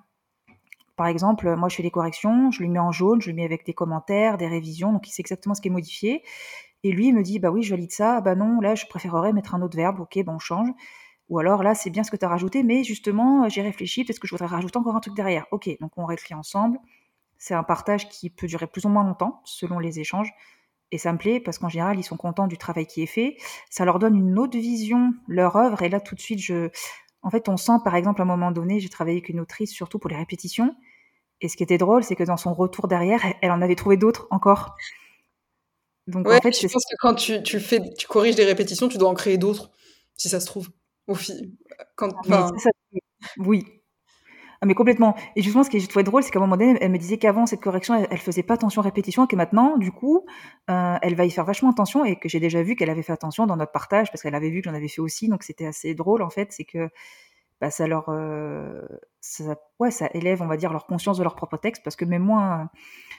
Par exemple, moi je fais les corrections, je lui mets en jaune, je lui mets avec des commentaires, des révisions, donc il sait exactement ce qui est modifié. Et lui, il me dit, bah oui, je valide ça, bah non, là, je préférerais mettre un autre verbe, ok, ben on change. Ou alors là, c'est bien ce que tu as rajouté, mais justement, j'ai réfléchi, peut-être que je voudrais rajouter encore un truc derrière. Ok, donc on réécrit ensemble. C'est un partage qui peut durer plus ou moins longtemps, selon les échanges. Et ça me plaît parce qu'en général, ils sont contents du travail qui est fait. Ça leur donne une autre vision, leur œuvre. Et là, tout de suite, je. En fait, on sent, par exemple, à un moment donné, j'ai travaillé avec une autrice, surtout pour les répétitions. Et ce qui était drôle, c'est que dans son retour derrière, elle en avait trouvé d'autres encore. Donc en fait, je pense que quand tu, tu, fais, tu corriges des répétitions, tu dois en créer d'autres, si ça se trouve. Au quand, oui. Ah, mais complètement. Et justement, ce que j'ai trouvé drôle, c'est qu'à un moment donné, elle me disait qu'avant, cette correction, elle, faisait pas attention aux répétitions, et que maintenant, du coup, euh, elle va y faire vachement attention, et que j'ai déjà vu qu'elle avait fait attention dans notre partage, parce qu'elle avait vu que j'en avais fait aussi, donc c'était assez drôle, en fait, c'est que bah, ça leur, euh, ça, ouais, ça élève, on va dire, leur conscience de leur propre texte, parce que même moi,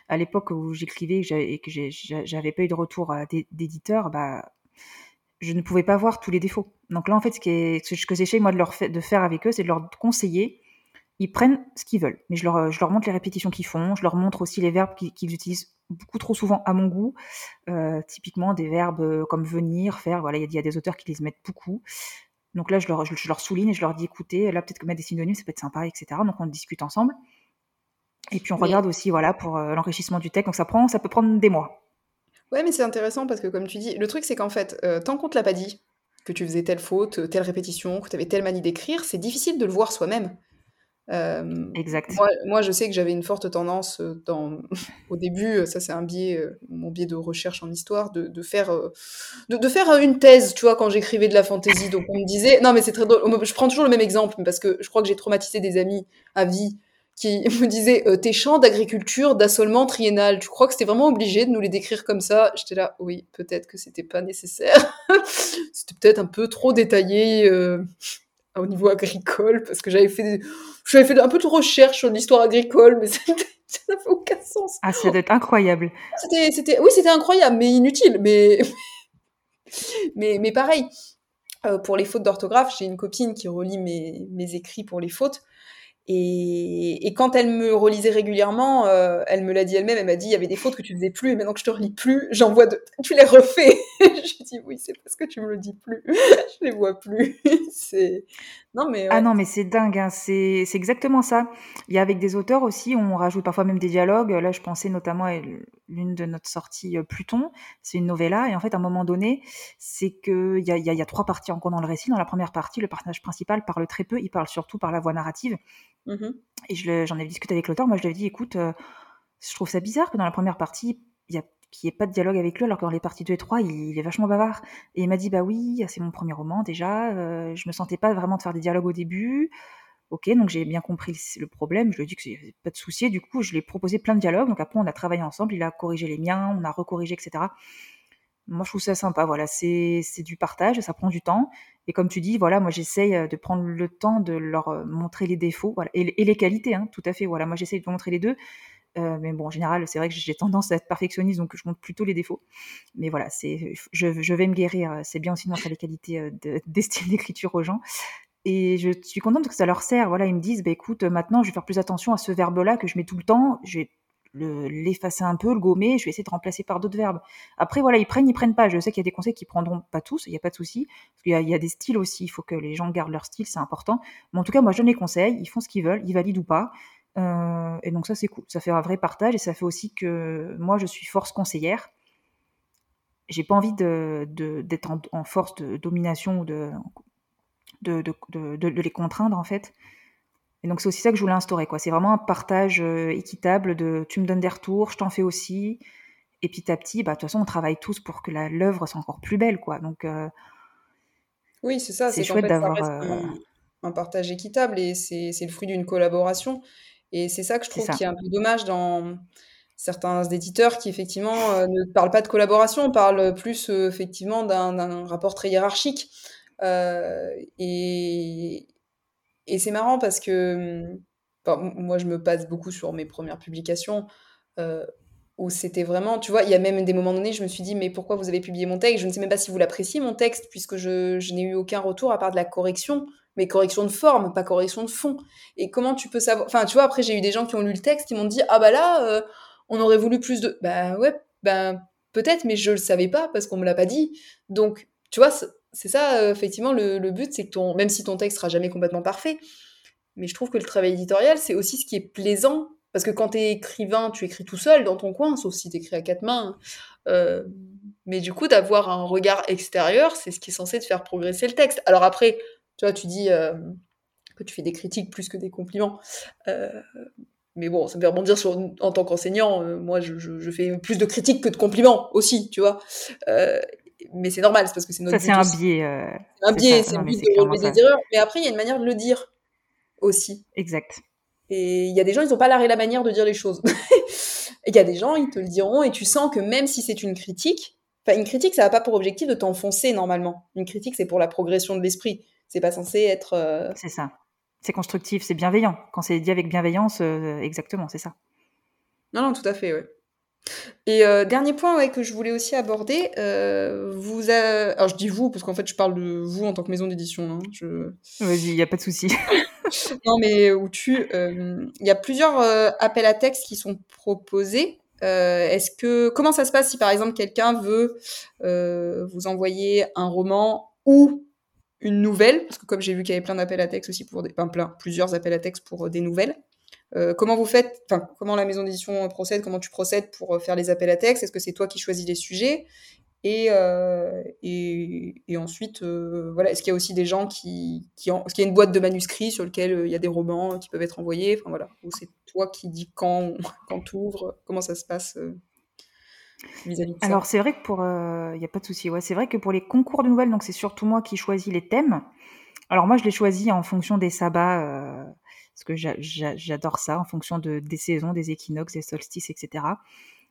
à l'époque où j'écrivais et que j'avais pas eu de retour d'éditeur, bah, je ne pouvais pas voir tous les défauts. Donc là, en fait, ce, ce que j'essaie moi de faire avec eux, c'est de leur conseiller. Ils prennent ce qu'ils veulent, mais je leur, je leur montre les répétitions qu'ils font, je leur montre aussi les verbes qu'ils utilisent beaucoup trop souvent à mon goût. Euh, typiquement des verbes comme venir, faire. Voilà, il y, a des auteurs qui les mettent beaucoup. Donc là, je leur, je, leur, souligne et je leur dis, écoutez, là, peut-être que mettre des synonymes, ça peut être sympa, etc. Donc on discute ensemble. Et puis on regarde aussi, voilà, pour euh, l'enrichissement du texte. Donc ça prend, ça peut prendre des mois. Ouais, mais c'est intéressant parce que comme tu dis, le truc c'est qu'en fait, euh, tant qu'on te l'a pas dit, que tu faisais telle faute, telle répétition, que tu avais telle manie d'écrire, c'est difficile de le voir soi-même. Exact. Moi, je sais que j'avais une forte tendance dans, au début, ça c'est un biais, mon biais de recherche en histoire, de, de faire, de, de, faire une thèse, tu vois, quand j'écrivais de la fantaisie. Donc on me disait, non mais c'est très drôle, je prends toujours le même exemple parce que je crois que j'ai traumatisé des amis à vie qui me disaient tes champs d'agriculture d'assolement triennal, tu crois que c'était vraiment obligé de nous les décrire comme ça? J'étais là, oui, peut-être que c'était pas nécessaire, c'était peut-être un peu trop détaillé au niveau agricole parce que j'avais fait, j'avais fait un peu de recherche sur l'histoire agricole, mais ça n'avait aucun sens. Ah, ça doit être incroyable. C'était, c'était, oui, c'était incroyable, mais inutile, mais, mais, mais pareil. Euh, pour les fautes d'orthographe, j'ai une copine qui relit mes, mes écrits pour les fautes. Et, et, quand elle me relisait régulièrement, euh, elle me l'a dit elle-même, elle m'a dit il y avait des fautes que tu faisais plus, et maintenant que je te relis plus, j'en vois de... Tu les refais Je dis oui, c'est parce que tu me le dis plus, je les vois plus. c'est non mais ah non mais c'est dingue, hein. c'est c'est exactement ça. Il y a avec des auteurs aussi, on rajoute parfois même des dialogues. Là, je pensais notamment à l'une de notre sortie euh, Pluton, c'est une novella, et en fait à un moment donné, c'est que il y a, y, a, y a trois parties encore dans le récit. Dans la première partie, le personnage principal parle très peu, il parle surtout par la voix narrative. Mmh et j'en ai discuté avec l'auteur. Moi, je lui ai dit, écoute, euh, je trouve ça bizarre que dans la première partie, il y a qu'il n'y ait pas de dialogue avec lui, alors que dans les parties 2 et 3, il, est vachement bavard. Et il m'a dit, bah oui, c'est mon premier roman déjà, euh, je me sentais pas vraiment de faire des dialogues au début. Ok, donc j'ai bien compris le problème, je lui ai dit que c'est pas de souci, du coup, je lui ai proposé plein de dialogues, donc après, on a travaillé ensemble, il a corrigé les miens, on a recorrigé, etc. Moi, je trouve ça sympa, voilà, c'est du partage, ça prend du temps. Et comme tu dis, voilà, moi j'essaye euh, de prendre le temps de leur euh, montrer les défauts voilà, et, les qualités, hein, tout à fait. Voilà, moi j'essaye de montrer les deux. Euh, mais bon, en général, c'est vrai que j'ai tendance à être perfectionniste, donc je montre plutôt les défauts. Mais voilà, c'est, je, vais me guérir. C'est bien aussi de les qualités d'estime d'écriture aux gens. Et je suis contente que ça leur sert. Voilà, ils me disent, bah, écoute, maintenant, je vais faire plus attention à ce verbe-là que je mets tout le temps. Je vais l'effacer un peu, le gommer, je vais essayer de remplacer par d'autres verbes. Après, voilà, ils prennent, ils prennent pas. Je sais qu'il y a des conseils qui prendront pas tous, il n'y a pas de souci. Parce qu'il y, a des styles aussi, il faut que les gens gardent leur style, c'est important. Mais en tout cas, moi, je donne les conseils, ils font ce qu'ils veulent, ils valident ou pas. Euh, et donc ça, c'est cool. Ça fait un vrai partage et ça fait aussi que moi, je suis force conseillère. J'ai pas envie d'être de, d'être en, force de domination ou de, de, de, les contraindre, en fait. Et donc c'est aussi ça que je voulais instaurer, quoi. C'est vraiment un partage euh, équitable de tu me donnes des retours, je t'en fais aussi. Et petit à petit, bah, de toute façon, on travaille tous pour que l'œuvre soit encore plus belle, quoi. Donc euh, oui, c'est ça. C'est chouette d'avoir un, partage équitable et c'est le fruit d'une collaboration. Et c'est ça que je trouve qui est un peu dommage dans certains éditeurs qui effectivement ne parlent pas de collaboration, parlent plus effectivement d'un rapport très hiérarchique. et, et c'est marrant parce que moi, je me passe beaucoup sur mes premières publications euh, où c'était vraiment, tu vois, il y a même des moments donnés, je me suis dit, mais pourquoi vous avez publié mon texte? Je ne sais même pas si vous l'appréciez, mon texte, puisque je, je n'ai eu aucun retour à part de la correction, mais correction de forme, pas correction de fond. Et comment tu peux savoir Enfin, tu vois, après, j'ai eu des gens qui ont lu le texte, qui m'ont dit, ah bah là, euh, on aurait voulu plus de. Bah ouais, ben peut-être, mais je le savais pas parce qu'on me l'a pas dit. Donc, tu vois, c'est ça, euh, effectivement, le, but, c'est que ton, même si ton texte sera jamais complètement parfait, mais je trouve que le travail éditorial, c'est aussi ce qui est plaisant, parce que quand tu es écrivain, tu écris tout seul dans ton coin, sauf si tu écris à quatre mains. Euh, mais du coup, d'avoir un regard extérieur, c'est ce qui est censé te faire progresser le texte. Alors après, tu vois, tu dis euh, que tu fais des critiques plus que des compliments. mais bon, ça me fait rebondir sur, en tant qu'enseignant, moi je, je, fais plus de critiques que de compliments aussi, tu vois mais c'est normal, c'est parce que c'est notre. Ça, c'est un biais. Euh, un biais, c'est un biais de relever des erreurs. Mais après, il y a une manière de le dire aussi. Exact. Et il y a des gens, ils n'ont pas l'arrêt la manière de dire les choses. et il y a des gens, ils te le diront, et tu sens que même si c'est une critique, enfin, une critique, ça n'a pas pour objectif de t'enfoncer normalement. Une critique, c'est pour la progression de l'esprit. C'est pas censé être. Euh, c'est ça. C'est constructif, c'est bienveillant. Quand c'est dit avec bienveillance, euh, exactement, c'est ça. Non, non, tout à fait, ouais. Et euh, dernier point ouais, que je voulais aussi aborder, vous alors je dis vous parce qu'en fait je parle de vous en tant que maison d'édition. Hein, je... Vas-y, il n'y a pas de souci. non mais où tu, il y a plusieurs appels à texte qui sont proposés. Est-ce que comment ça se passe si par exemple quelqu'un veut vous envoyer un roman ou une nouvelle Parce que comme j'ai vu qu'il y avait plein d'appels à texte aussi pour des, enfin plein, plusieurs appels à texte pour des nouvelles. Euh, comment vous faites, enfin, comment la maison d'édition procède, comment tu procèdes pour euh, faire les appels à texte Est-ce que c'est toi qui choisis les sujets? Et, euh, ensuite, euh, voilà, est-ce qu'il y a aussi des gens qui, qui est-ce qu'il y a une boîte de manuscrits sur lequel euh, il y a des romans qui peuvent être envoyés, enfin voilà, ou c'est toi qui dis quand, quand tu ouvres, comment ça se passe Alors c'est vrai que pour, il n'y a pas de souci, ouais, c'est vrai que pour les concours de nouvelles, donc c'est surtout moi qui choisis les thèmes. Alors moi je les choisis en fonction des sabbats, parce que j'adore ça, en fonction de, des saisons, des équinoxes, des solstices, etc.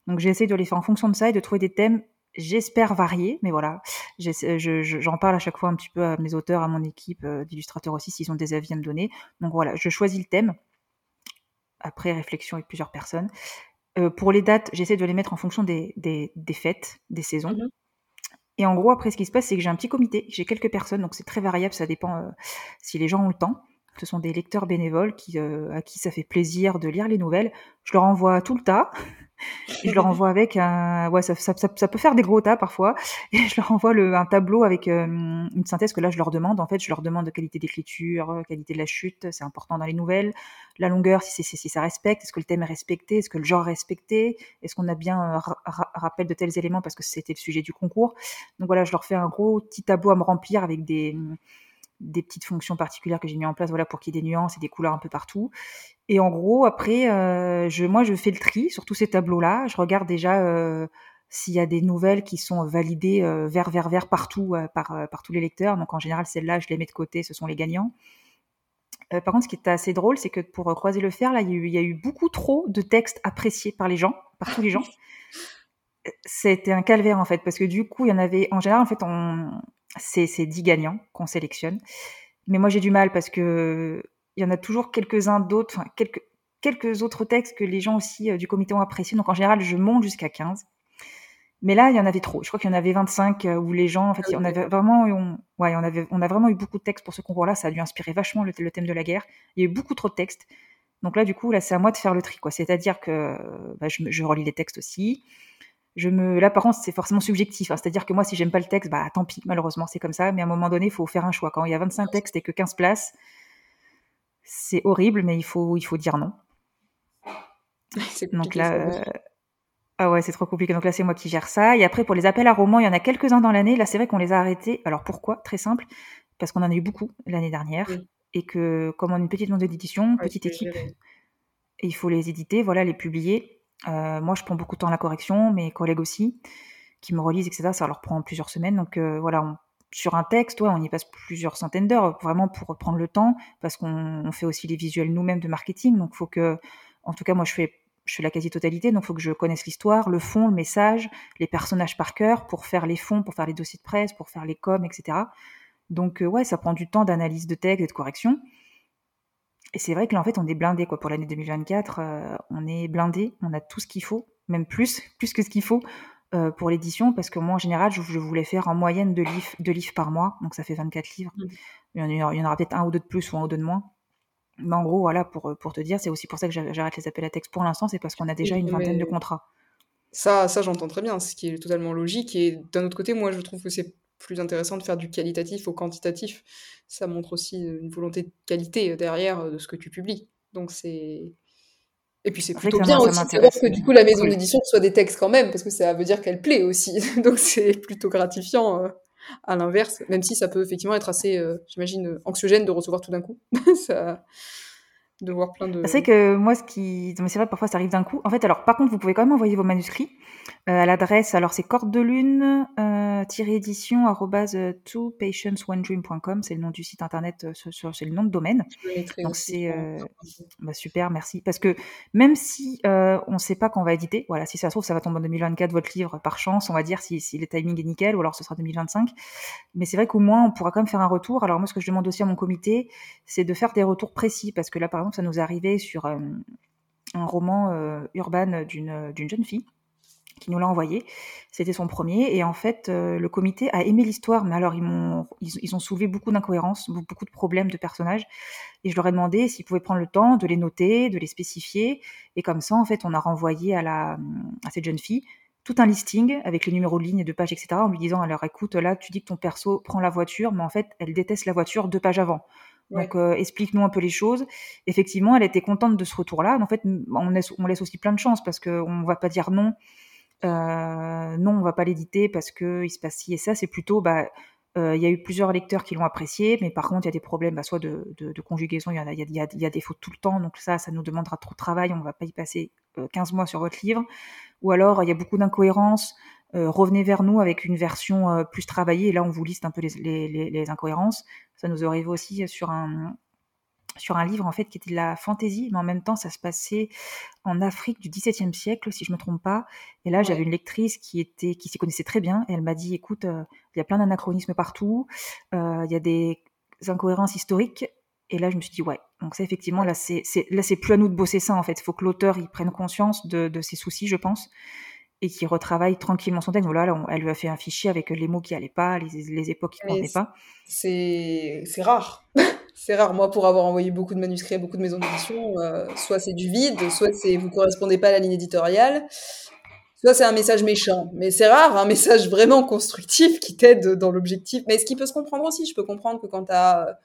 Donc j'essaie de les faire en fonction de ça et de trouver des thèmes j'espère varier, mais voilà, j'en parle à chaque fois un petit peu à mes auteurs, à mon équipe euh, d'illustrateurs aussi, s'ils ont des avis à me donner. Donc voilà, je choisis le thème, après réflexion avec plusieurs personnes. Euh, pour les dates, j'essaie de les mettre en fonction des, des, des fêtes, des saisons. Mmh Et en gros, après, ce qui se passe, c'est que j'ai un petit comité, j'ai quelques personnes, donc c'est très variable, ça dépend euh, si les gens ont le temps. Ce sont des lecteurs bénévoles qui, à qui ça fait plaisir de lire les nouvelles. Je leur envoie tout le tas je leur envoie avec un, ouais, ça, peut faire des gros tas parfois. Et je leur envoie un tableau avec euh, une synthèse que là je leur demande. En fait, je leur demande de qualité d'écriture, euh, qualité de la chute, c'est important dans les nouvelles. La longueur, si, si, si ça respecte, est-ce que le thème est respecté, est-ce que le genre est respecté, est-ce qu'on a bien euh, rappel de tels éléments parce que c'était le sujet du concours? Donc voilà, je leur fais un gros petit tableau à me remplir avec des des petites fonctions particulières que j'ai mis en place voilà pour qu'il y ait des nuances et des couleurs un peu partout et en gros, après, euh, je, moi, je fais le tri sur tous ces tableaux-là. Je regarde déjà euh, s'il y a des nouvelles qui sont validées euh, vert, vert, vert partout par, par tous les lecteurs. Donc en général, celles-là, je les mets de côté, ce sont les gagnants. par contre, ce qui est assez drôle, c'est que pour croiser le fer, là, il y, a eu, il y, a eu, beaucoup trop de textes appréciés par les gens, par tous les gens. C'était un calvaire en fait, parce que du coup, il y en avait. En général, en fait, on... c'est 10 gagnants qu'on sélectionne. Mais moi, j'ai du mal parce que il y en a toujours quelques-uns d'autres, enfin, quelques, quelques autres textes que les gens aussi euh, du comité ont apprécié. Donc en général, je monte jusqu'à 15. Mais là, il y en avait trop. Je crois qu'il y en avait 25 euh, où les gens, en fait, on avait vraiment, on, ouais, on avait, on a vraiment eu beaucoup de textes pour ce concours-là. Ça a dû inspirer vachement le, thème de la guerre. Il y a eu beaucoup trop de textes. Donc là, du coup, là, c'est à moi de faire le tri, quoi. C'est-à-dire que bah, je, je, relis les textes aussi. Je me, contre, c'est forcément subjectif. Hein. C'est-à-dire que moi, si j'aime pas le texte, bah, tant pis, malheureusement, c'est comme ça. Mais à un moment donné, il faut faire un choix. Quand il y a 25 textes et que 15 places, c'est horrible, mais il faut, il faut dire non. Donc là, euh, ah ouais, c'est trop compliqué. Donc là, c'est moi qui gère ça. Et après, pour les appels à romans, il y en a quelques-uns dans l'année. Là, c'est vrai qu'on les a arrêtés. Alors pourquoi? Très simple, parce qu'on en a eu beaucoup l'année dernière. Et que, comme on a une petite maison d'édition, petite équipe, il faut les éditer, voilà, les publier. Euh, moi, je prends beaucoup de temps à la correction, mes collègues aussi, qui me relisent, etc. Ça leur prend plusieurs semaines. Donc euh, voilà, sur un texte, ouais, on y passe plusieurs centaines d'heures, vraiment pour prendre le temps, parce qu'on fait aussi les visuels nous-mêmes de marketing. Donc, faut que, en tout cas, moi, je fais, je fais la quasi-totalité, donc il faut que je connaisse l'histoire, le fond, le message, les personnages par cœur, pour faire les fonds, pour faire les dossiers de presse, pour faire les coms, etc. Donc, euh, ouais, ça prend du temps d'analyse de texte et de correction. Et c'est vrai que là, en fait, on est blindé, quoi. Pour l'année 2024, euh, on est blindé, on a tout ce qu'il faut, même plus, plus que ce qu'il faut euh, pour l'édition. Parce que moi en général je, voulais faire en moyenne deux livres, deux livres par mois. Donc ça fait 24 livres. Mmh. il, y en, aura, peut-être un ou deux de plus ou un ou deux de moins. Mais en gros voilà pour, pour te dire c'est aussi pour ça que j'arrête les appels à texte pour l'instant. C'est parce qu'on a déjà une vingtaine de contrats. Ça ça j'entends très bien. Ce qui est totalement logique. Et d'un autre côté moi je trouve que c'est plus intéressant de faire du qualitatif au quantitatif ça montre aussi une volonté de qualité derrière de ce que tu publies donc c'est et puis c'est plutôt bien aussi de savoir que du coup la maison d'édition soit des textes quand même, parce que ça veut dire qu'elle plaît aussi. Donc c'est plutôt gratifiant euh, à l'inverse, même si ça peut effectivement être assez, euh, j'imagine, anxiogène de recevoir tout d'un coup. ça, de voir plein de. C'est que moi, ce qui. Mais c'est vrai, parfois ça arrive d'un coup. En fait, alors par contre, vous pouvez quand même envoyer vos manuscrits euh, à l'adresse. Alors c'est corde de lune euh, édition euh. C'est le nom du site internet, c'est le nom de domaine. Donc c'est bah, super, merci. Parce que même si on ne sait pas quand on va éditer, voilà, si ça se trouve, ça va tomber en 2024 votre livre par chance, on va dire si, si le timing est nickel, ou alors ce sera 2025. Mais c'est vrai qu'au moins on pourra quand même faire un retour. Alors moi, ce que je demande aussi à mon comité, c'est de faire des retours précis, parce que là, par exemple ça nous est arrivé sur euh, un roman euh, urbain d'une jeune fille qui nous l'a envoyé. C'était son premier. Et en fait, euh, le comité a aimé l'histoire, mais alors ils, ont, ils, ont soulevé beaucoup d'incohérences, beaucoup de problèmes de personnages. Et je leur ai demandé s'ils pouvaient prendre le temps de les noter, de les spécifier. Et comme ça, en fait, on a renvoyé à, la, à cette jeune fille tout un listing avec les numéros de ligne, de page, etc. en lui disant alors écoute, là, tu dis que ton perso prend la voiture, mais en fait, elle déteste la voiture deux pages avant. Donc, euh, explique-nous un peu les choses. Effectivement, elle était contente de ce retour-là. En fait, on laisse, on laisse aussi plein de chance parce qu'on ne va pas dire non non, on va pas l'éditer parce qu'il se passe ci et ça. C'est plutôt, bah, il y a eu plusieurs lecteurs qui l'ont apprécié, mais par contre, il y a des problèmes, bah, soit de, conjugaison, il y, a, y a, des fautes tout le temps, donc ça, ça nous demandera trop de travail, on ne va pas y passer 15 mois sur votre livre. Ou alors, il y a beaucoup d'incohérences, revenez vers nous avec une version plus travaillée, et là, on vous liste un peu les, incohérences. Ça nous arrive aussi sur un, sur un livre en fait qui était de la fantaisie, mais en même temps ça se passait en Afrique du XVIIe siècle, si je me trompe pas. Et là j'avais une lectrice qui était qui s'y connaissait très bien et elle m'a dit écoute, euh, il y a plein d'anachronismes partout, euh, il y a des incohérences historiques. Et là je me suis dit ouais, donc ça effectivement là c'est là c'est plus à nous de bosser ça en fait. Il faut que l'auteur il prenne conscience de, de ses soucis, je pense et qu'il retravaille tranquillement son texte. Voilà, elle lui a fait un fichier avec les mots qui allaient pas, les, les époques qui ne pas. C'est rare. c'est rare. Moi, pour avoir envoyé beaucoup de manuscrits à beaucoup de maisons d'édition, euh, soit c'est du vide, soit c'est vous correspondez pas à la ligne éditoriale, soit c'est un message méchant. Mais c'est rare, un message vraiment constructif qui t'aide dans l'objectif. Mais ce qui peut se comprendre aussi, je peux comprendre que quand tu as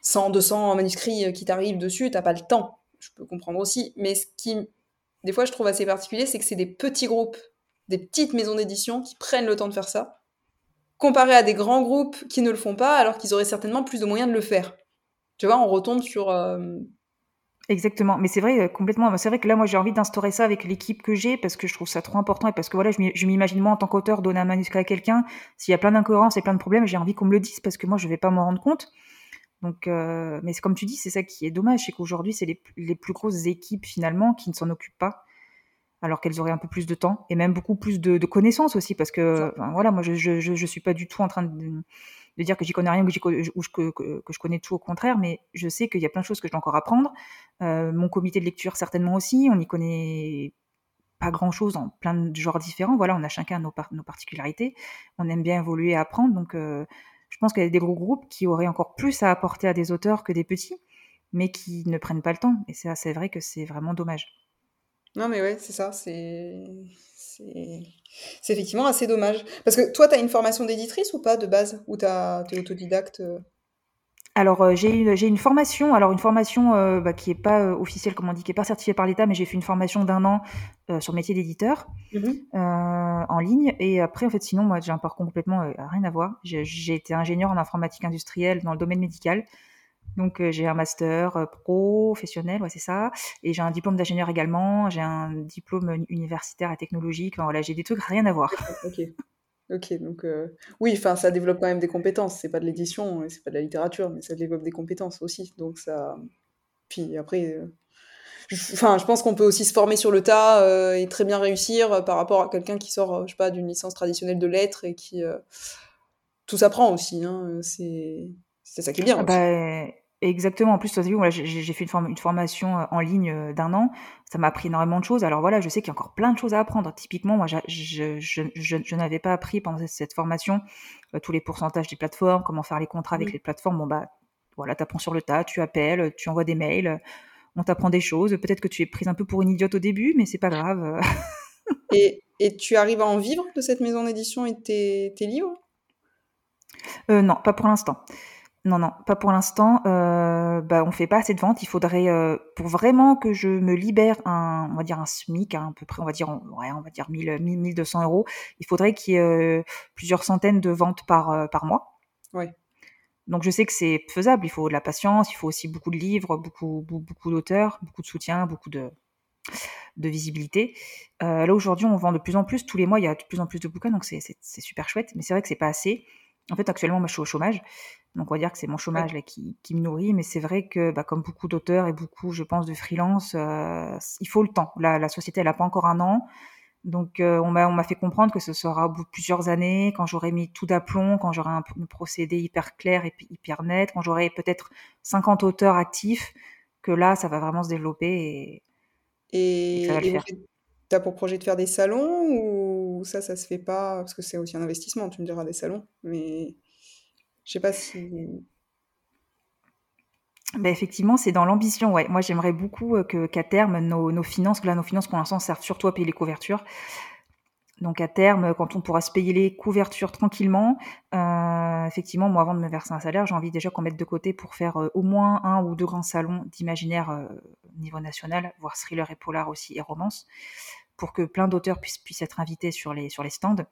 100, 200 manuscrits qui t'arrivent dessus, t'as pas le temps. Je peux comprendre aussi. Mais ce qui, des fois, je trouve assez particulier, c'est que c'est des petits groupes, des petites maisons d'édition qui prennent le temps de faire ça, comparé à des grands groupes qui ne le font pas, alors qu'ils auraient certainement plus de moyens de le faire. Tu vois, on retombe sur. Euh, Exactement, mais c'est vrai euh, complètement. C'est vrai que là, moi, j'ai envie d'instaurer ça avec l'équipe que j'ai parce que je trouve ça trop important et parce que voilà, je m'imagine moi en tant qu'auteur donner un manuscrit à quelqu'un. S'il y a plein d'incohérences et plein de problèmes, j'ai envie qu'on me le dise parce que moi, je vais pas m'en rendre compte. Donc, euh, mais comme tu dis, c'est ça qui est dommage, c'est qu'aujourd'hui, c'est les, plus grosses équipes finalement qui ne s'en occupent pas, alors qu'elles auraient un peu plus de temps et même beaucoup plus de, connaissances aussi, parce que voilà, moi, je, je, suis pas du tout en train de de dire que j'y connais rien ou que, que, je connais tout au contraire, mais je sais qu'il y a plein de choses que je dois encore apprendre. Euh, mon comité de lecture certainement aussi, on n'y connaît pas grand-chose en plein de genres différents. Voilà, on a chacun nos, nos particularités. On aime bien évoluer et apprendre, donc euh, je pense qu'il y a des gros groupes qui auraient encore plus à apporter à des auteurs que des petits, mais qui ne prennent pas le temps. Et c'est vrai que c'est vraiment dommage. Non, mais ouais, c'est ça. C'est c'est effectivement assez dommage. Parce que toi, tu as une formation d'éditrice ou pas de base? Ou tu es autodidacte euh? alors euh, j'ai une, une formation, alors une formation euh, bah, qui est pas officielle comme on dit, qui est pas certifiée par l'État, mais j'ai fait une formation d'un an sur le métier d'éditeur mmh en ligne. Et après en fait sinon moi j'ai un parcours complètement rien à voir. J'ai été ingénieur en informatique industrielle dans le domaine médical. Donc euh, j'ai un master euh, professionnel, ouais, c'est ça, et j'ai un diplôme d'ingénieur également, j'ai un diplôme universitaire et technologique. Enfin, voilà, j'ai des trucs rien à voir. Ok, ok, donc euh, oui, enfin ça développe quand même des compétences. C'est pas de l'édition, c'est pas de la littérature, mais ça développe des compétences aussi. Donc ça, puis après, enfin je pense qu'on peut aussi se former sur le tas et très bien réussir par rapport à quelqu'un qui sort, je sais pas, d'une licence traditionnelle de lettres et qui tout s'apprend aussi. Hein, c'est c'est ça qui est bien. Ah bah, Exactement. En plus, toi, j'ai fait une, formation euh, en ligne euh, d'un an. Ça m'a appris énormément de choses. Alors voilà, je sais qu'il y a encore plein de choses à apprendre. Typiquement, moi, je, n'avais pas appris pendant cette formation euh, tous les pourcentages des plateformes, comment faire les contrats avec les plateformes. Bon, bah, voilà, apprends sur le tas, tu appelles, tu envoies des mails, on t'apprend des choses. Peut-être que tu es prise un peu pour une idiote au début, mais c'est pas grave. et, tu arrives à en vivre de cette maison d'édition et de tes, livres? Non, pas pour l'instant. Non, non, pas pour l'instant. Euh, bah, on fait pas assez de ventes. Il faudrait, euh, pour vraiment que je me libère un, on va dire un SMIC, hein, à peu près, on va dire, ouais, on va dire 1000, 1200 euros. Il faudrait qu'il y ait euh, plusieurs centaines de ventes par, euh, par mois. Ouais. Donc je sais que c'est faisable. Il faut de la patience. Il faut aussi beaucoup de livres, beaucoup, beaucoup, d'auteurs, beaucoup de soutien, beaucoup de, de visibilité. Là aujourd'hui, on vend de plus en plus. Tous les mois, il y a de plus en plus de bouquins, donc c'est super chouette. Mais c'est vrai que c'est pas assez. En fait, actuellement, moi, je suis au chômage. Donc, on va dire que c'est mon chômage là, qui, qui, me nourrit. Mais c'est vrai que, bah, comme beaucoup d'auteurs et beaucoup, je pense, de freelance, euh, il faut le temps. La, la société, elle n'a pas encore un an. Donc, euh, on m'a fait comprendre que ce sera au bout de plusieurs années, quand j'aurai mis tout d'aplomb, quand j'aurai un, procédé hyper clair et hyper net, quand j'aurai peut-être 50 auteurs actifs, que là, ça va vraiment se développer. Et, et, tu as pour projet de faire des salons ou ça, ça se fait pas Parce que c'est aussi un investissement, tu me diras des salons, mais je sais pas si. Ben effectivement, c'est dans l'ambition. Ouais. Moi, j'aimerais beaucoup euh, que, qu'à terme, nos, nos finances, que là, nos finances pour l'instant servent surtout à payer les couvertures. Donc à terme, quand on pourra se payer les couvertures tranquillement, euh, effectivement, moi avant de me verser un salaire, j'ai envie déjà qu'on mette de côté pour faire euh, au moins un ou deux grands salons d'imaginaire niveau national, voire thriller et polar aussi et romance. Pour que plein d'auteurs puissent, puissent être invités sur les, sur les stands.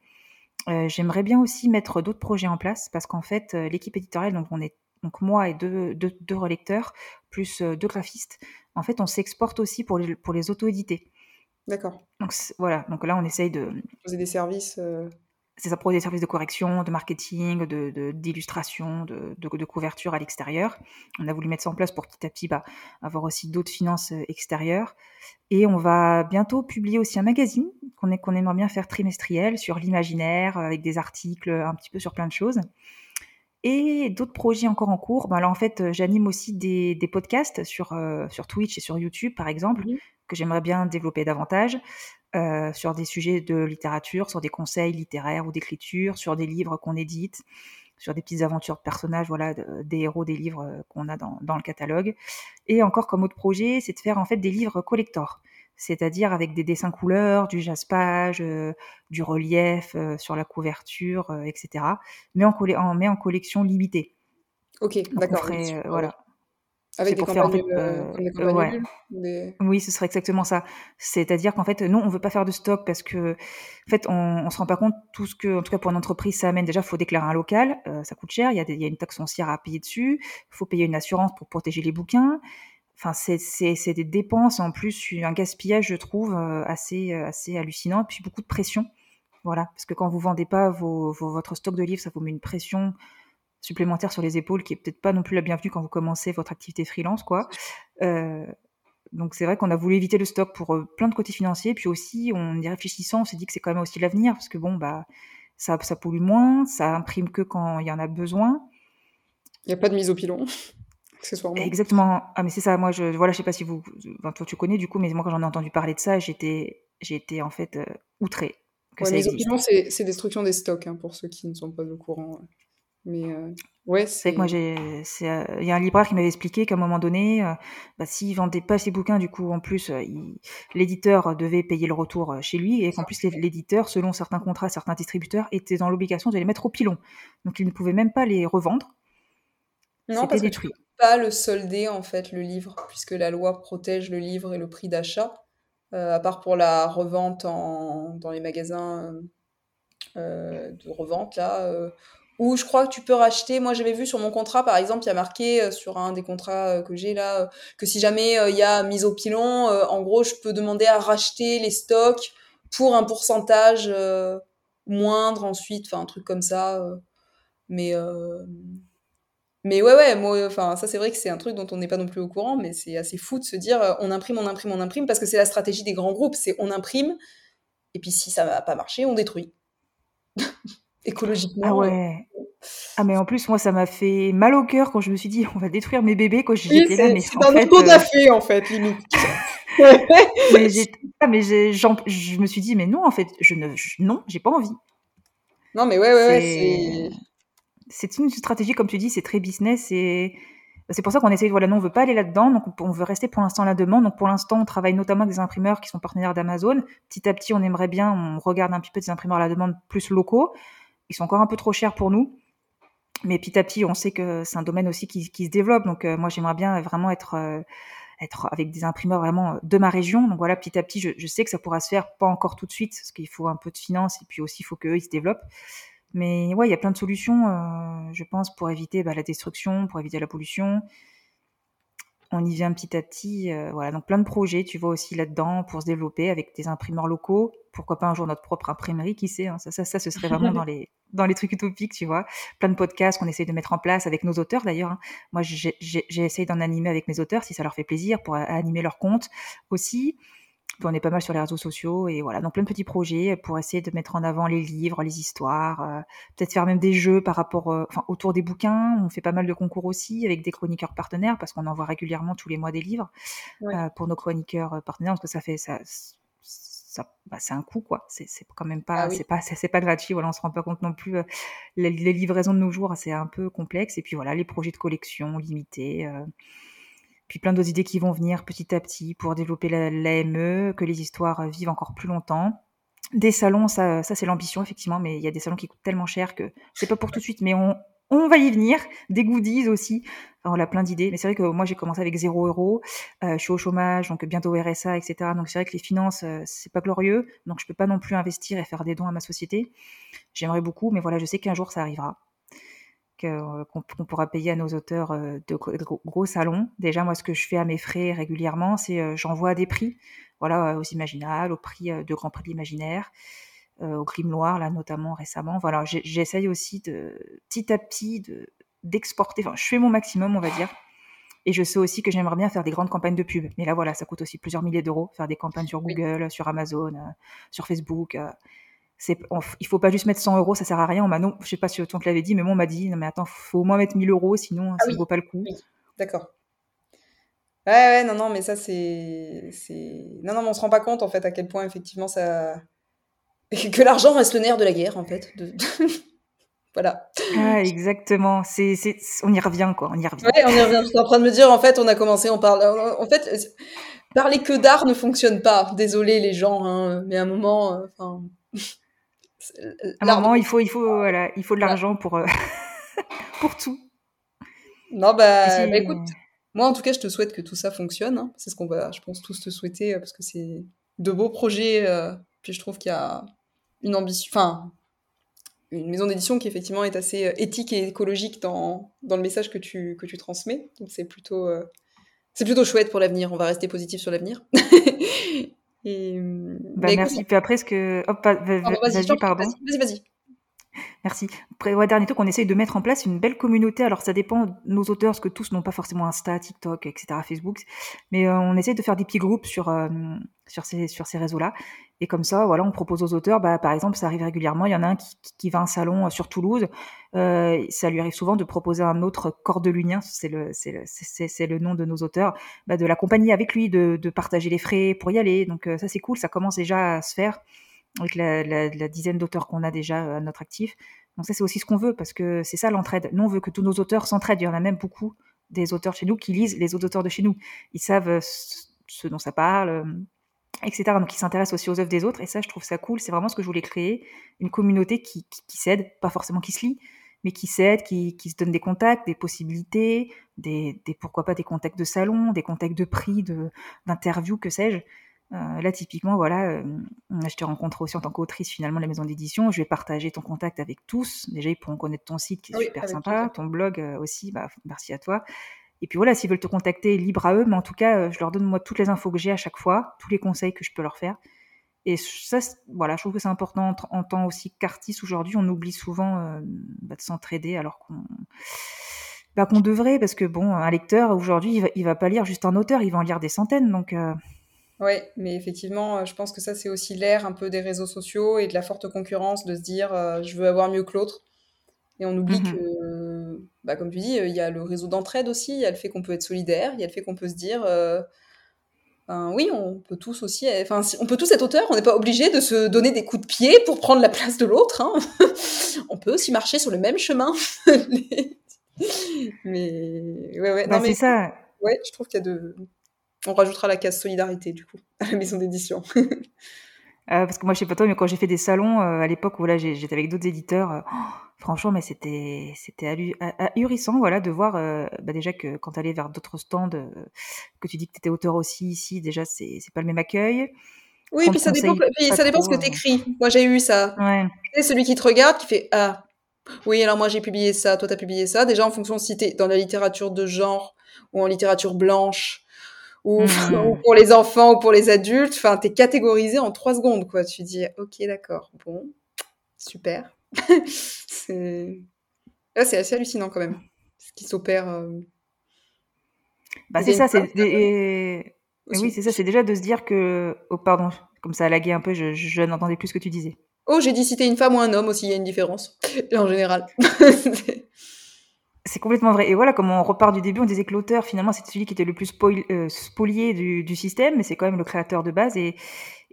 J'aimerais bien aussi mettre d'autres projets en place parce qu'en fait, l'équipe éditoriale, donc on est donc moi et deux, deux, deux relecteurs, plus deux graphistes, en fait, on s'exporte aussi pour les, pour les auto-éditer. D'accord. Donc voilà, donc là on essaye de... Poser des services c'est ça pour des services de correction, de marketing, d'illustration, de, de, de, couverture à l'extérieur. On a voulu mettre ça en place pour petit à petit bah, avoir aussi d'autres finances euh, extérieures. Et on va bientôt publier aussi un magazine qu'on qu'on aimerait bien faire trimestriel sur l'imaginaire, euh, avec des articles un petit peu sur plein de choses. Et d'autres projets encore en cours. Bah, là, en fait, euh, j'anime aussi des, des, podcasts sur, sur Twitch et sur YouTube, par exemple, mmh que j'aimerais bien développer davantage. Euh, sur des sujets de littérature, sur des conseils littéraires ou d'écriture, sur des livres qu'on édite, sur des petites aventures de personnages, voilà, des héros des livres euh, qu'on a dans, dans, le catalogue. Et encore comme autre projet, c'est de faire en fait des livres collector, c'est-à-dire avec des dessins couleurs, du jaspage, euh, du relief sur la couverture, etc. Mais en, en, mais en collection limitée. Ok, d'accord. Voilà. Avec des campagnes, euh, euh, Oui, ce serait exactement ça. C'est-à-dire qu'en fait, nous, on veut pas faire de stock parce que, en fait, on, on se rend pas compte tout ce que, en tout cas pour une entreprise, ça amène. Déjà, il faut déclarer un local, euh, ça coûte cher. Il y, a il y a une taxe foncière à payer dessus. Il faut payer une assurance pour protéger les bouquins. Enfin, c'est des dépenses en plus, un gaspillage, je trouve, assez, assez hallucinant. Puis beaucoup de pression. Voilà, parce que quand vous vendez pas vos, vos, votre stock de livres, ça vous met une pression supplémentaire sur les épaules qui est peut-être pas non plus la bienvenue quand vous commencez votre activité freelance, quoi. Euh, donc c'est vrai qu'on a voulu éviter le stock pour euh, plein de côtés financiers, puis aussi en y réfléchissant, on s'est dit que c'est quand même aussi l'avenir parce que bon bah ça, ça pollue moins, ça imprime que quand il y en a besoin. Il n'y a pas de mise au pilon. Accessoirement. Exactement. Ah mais c'est ça. Moi je voilà, je sais pas si vous, enfin, toi tu connais du coup, mais moi quand j'en ai entendu parler de ça, j'étais, j'ai été en fait euh, outré. Ouais, mise au pilon, c'est destruction des stocks hein, pour ceux qui ne sont pas au courant. Mais euh, ouais, c'est que moi j'ai, euh, il y a un libraire qui m'avait expliqué qu'à un moment donné, euh, bah, s'il vendait pas ses bouquins, du coup en plus, l'éditeur devait payer le retour chez lui et qu'en plus l'éditeur, selon certains contrats, certains distributeurs, était dans l'obligation de les mettre au pilon. Donc il ne pouvait même pas les revendre. Non, parce détruit. que tu peux pas le solder en fait le livre, puisque la loi protège le livre et le prix d'achat, à part pour la revente en, dans les magasins de revente là ou je crois que tu peux racheter. Moi, j'avais vu sur mon contrat, par exemple, il y a marqué euh, sur un des contrats euh, que j'ai là, euh, que si jamais il y a mise au pilon, en gros, je peux demander à racheter les stocks pour un pourcentage moindre ensuite, enfin un truc comme ça. mais mais ouais, ouais, moi, enfin, ça c'est vrai que c'est un truc dont on n'est pas non plus au courant, mais c'est assez fou de se dire on imprime, on imprime, on imprime, parce que c'est la stratégie des grands groupes, c'est on imprime, et puis si ça va pas marcher, on détruit. écologiquement. Ah ouais. Ah mais en plus moi ça m'a fait mal au cœur quand je me suis dit on va détruire mes bébés quand j'étais là mais c'est un autre en fait limite. mais ah, mais je me suis dit mais non en fait je ne non j'ai pas envie. Non mais ouais ouais, ouais c'est une stratégie comme tu dis c'est très business et c'est pour ça qu'on essaie voilà non on veut pas aller là-dedans donc on veut rester pour l'instant là-dedans donc pour l'instant on travaille notamment avec des imprimeurs qui sont partenaires d'Amazon petit à petit on aimerait bien on regarde un petit peu des imprimeurs à la demande plus locaux ils sont encore un peu trop chers pour nous. Mais petit à petit, on sait que c'est un domaine aussi qui, se développe. Donc, euh, moi, j'aimerais bien vraiment être, euh, être avec des imprimeurs vraiment de ma région. Donc, voilà, petit à petit, je, sais que ça pourra se faire, pas encore tout de suite, parce qu'il faut un peu de finances et puis aussi, il faut qu'eux, ils se développent. Mais ouais, il y a plein de solutions, euh, je pense, pour éviter bah, la destruction, pour éviter la pollution. On y vient petit à petit. voilà, donc plein de projets, tu vois, aussi là-dedans, pour se développer avec des imprimeurs locaux. Pourquoi pas un jour notre propre imprimerie, qui sait hein, ça, ça, ça, ce serait vraiment dans les, dans les trucs utopiques, tu vois. Plein de podcasts qu'on essaye de mettre en place avec nos auteurs d'ailleurs. Hein. Moi, j'ai essayé d'en animer avec mes auteurs si ça leur fait plaisir pour animer leur compte aussi. on est pas mal sur les réseaux sociaux et voilà, donc plein de petits projets pour essayer de mettre en avant les livres, les histoires, euh, peut-être faire même des jeux par rapport, euh, enfin autour des bouquins. On fait pas mal de concours aussi avec des chroniqueurs partenaires parce qu'on envoie régulièrement tous les mois des livres euh, pour nos chroniqueurs partenaires parce que ça fait ça bah, c'est un coût quoi. C'est quand même pas, ah c'est pas, c'est pas gratuit. Voilà, on se rend pas compte non plus. Euh, les, livraisons de nos jours, c'est un peu complexe. Et puis voilà, les projets de collection limités. Euh, puis plein d'autres idées qui vont venir petit à petit pour développer l'AME, que les histoires vivent encore plus longtemps. Des salons, ça, ça c'est l'ambition effectivement, mais il y a des salons qui coûtent tellement cher que c'est pas pour tout de suite, mais on, on va y venir. Des goodies aussi. on a plein d'idées. Mais c'est vrai que moi, j'ai commencé avec 0 euros. Euh, je suis au chômage, donc bientôt RSA, etc. Donc c'est vrai que les finances, euh, c'est pas glorieux. Donc je peux pas non plus investir et faire des dons à ma société. J'aimerais beaucoup, mais voilà, je sais qu'un jour ça arrivera. Euh, qu'on pourra payer à nos auteurs de gros, salons. Déjà, moi, ce que je fais à mes frais régulièrement, c'est j'envoie des prix, voilà, aux Imaginales, au prix de Grand Prix de l'Imaginaire. Euh, au crime noir, là, notamment récemment. Voilà, j'essaye aussi de, petit à petit d'exporter, enfin, je fais mon maximum, on va dire. Et je sais aussi que j'aimerais bien faire des grandes campagnes de pub. Mais là, voilà, ça coûte aussi plusieurs milliers d'euros, faire des campagnes sur Google, sur Amazon, euh, sur Facebook. Euh. c'est, il faut pas juste mettre 100 euros, ça sert à rien. On m'a non, je sais pas si on te l'avait dit, mais moi on m'a dit, non mais attends, faut au moins mettre 1000 euros, sinon ah ça ne vaut pas le coup. D'accord. Ouais, ouais, non, non, mais ça c'est, non, non, mais on se rend pas compte en fait à quel point effectivement ça, que l'argent reste le nerf de la guerre, en fait. voilà. Ah, exactement. C'est, c'est, on y revient, quoi. On y revient. Ouais, on y revient. Je suis en train de me dire, en fait, on a commencé, on parle. En fait, parler que d'art ne fonctionne pas. Désolé, les gens, hein, mais à un moment, euh, enfin. à un moment, il faut, il faut, voilà, il faut de l'argent pour, euh, pour tout. Non, bah, bah, écoute, moi, en tout cas, je te souhaite que tout ça fonctionne. Hein. C'est ce qu'on va, je pense, tous te souhaiter, euh, parce que c'est de beaux projets. puis je trouve qu'il y a une ambition, enfin, une maison d'édition qui effectivement est assez euh, éthique et écologique dans, dans le message que tu, que tu transmets. Donc c'est plutôt, euh, c'est plutôt chouette pour l'avenir. On va rester positif sur l'avenir. et, bah, merci. Puis après, ce que. Hop, vas-y, pardon. Vas-y, vas-y. Merci. Dernier truc, on essaye de mettre en place une belle communauté. Alors, ça dépend de nos auteurs, parce que tous n'ont pas forcément Insta, TikTok, etc., Facebook. Mais euh, on essaye de faire des petits groupes sur, sur ces, sur ces réseaux-là. Et comme ça, voilà, on propose aux auteurs, bah, par exemple, ça arrive régulièrement, il y en a un qui, qui va à un salon euh, sur Toulouse, euh, ça lui arrive souvent de proposer un autre cordelunien, c'est le, c'est le, le nom de nos auteurs, bah, de l'accompagner avec lui, de, de, partager les frais pour y aller. Donc euh, ça c'est cool, ça commence déjà à se faire avec la, dizaine d'auteurs qu'on a déjà à notre actif. Donc ça c'est aussi ce qu'on veut, parce que c'est ça l'entraide. Nous on veut que tous nos auteurs s'entraident, il y en a même beaucoup des auteurs chez nous qui lisent les autres auteurs de chez nous. Ils savent ce dont ça parle etc. Donc, ils s'intéressent aussi aux œuvres des autres. Et ça, je trouve ça cool. C'est vraiment ce que je voulais créer. Une communauté qui, s'aide, pas forcément qui se lit, mais qui s'aide, qui, se donne des contacts, des possibilités, des, pourquoi pas des contacts de salon, des contacts de prix, d'interviews, que sais-je. Euh, là, typiquement, voilà, euh, je te rencontre aussi en tant qu'autrice finalement de la maison d'édition. Je vais partager ton contact avec tous. Déjà, ils pourront connaître ton site qui est super sympa, ton blog euh, aussi. Bah, merci à toi. Et puis voilà, s'ils veulent te contacter, libre à eux, mais en tout cas, je leur donne moi toutes les infos que j'ai à chaque fois, tous les conseils que je peux leur faire. Et ça, voilà, je trouve que c'est important en, tant aussi qu'artiste aujourd'hui, on oublie souvent bah, de s'entraider alors qu'on bah, qu'on devrait, parce que bon, un lecteur aujourd'hui, il va, va pas lire juste un auteur, il va en lire des centaines, donc. Euh... Oui, mais effectivement, je pense que ça, c'est aussi l'air un peu des réseaux sociaux et de la forte concurrence, de se dire euh, je veux avoir mieux que l'autre. Et on oublie mmh que, bah, comme tu dis, il y a le réseau d'entraide aussi, il y a le fait qu'on peut être solidaire, il y a le fait qu'on peut se dire, euh, ben, oui, on peut tous aussi, enfin, on peut tous être auteur, on n'est pas obligé de se donner des coups de pied pour prendre la place de l'autre. Hein. on peut aussi marcher sur le même chemin. mais ouais, ouais, bah, non, mais c'est ça. Ouais, je trouve qu'il y a de. On rajoutera la case solidarité du coup à la maison d'édition. Euh, parce que moi, je sais pas toi, mais quand j'ai fait des salons euh, à l'époque où là j'étais avec d'autres éditeurs, euh, franchement, mais c'était c'était ahurissant, voilà, de voir bah, déjà que quand tu allais vers d'autres stands, que tu dis que tu étais auteur aussi ici, déjà c'est pas le même accueil. Oui, puis ça dépend, ça dépend ce que tu écris. Moi, j'ai eu ça. Ouais. C'est celui qui te regarde, qui fait ah. Oui, alors moi j'ai publié ça, toi t'as publié ça. Déjà en fonction si t'es dans la littérature de genre ou en littérature blanche ou, mmh. pour les enfants ou pour les adultes. Enfin, t'es catégorisé en trois secondes, quoi. Tu dis, ok, d'accord, bon, super. c'est c'est assez hallucinant quand même, ce qui s'opère. Euh, bah, c'est ça, c'est oui, c'est ça, c'est déjà de se dire que, oh pardon, comme ça a lagué un peu, je, je n'entendais plus ce que tu disais. Oh, j'ai dit si t'es une femme ou un homme aussi, il y a une différence, en général. C'est complètement vrai. Et voilà, comme on repart du début, on disait que l'auteur, finalement, c'était celui qui était le plus euh, spolié du, système, mais c'est quand même le créateur de base. Et,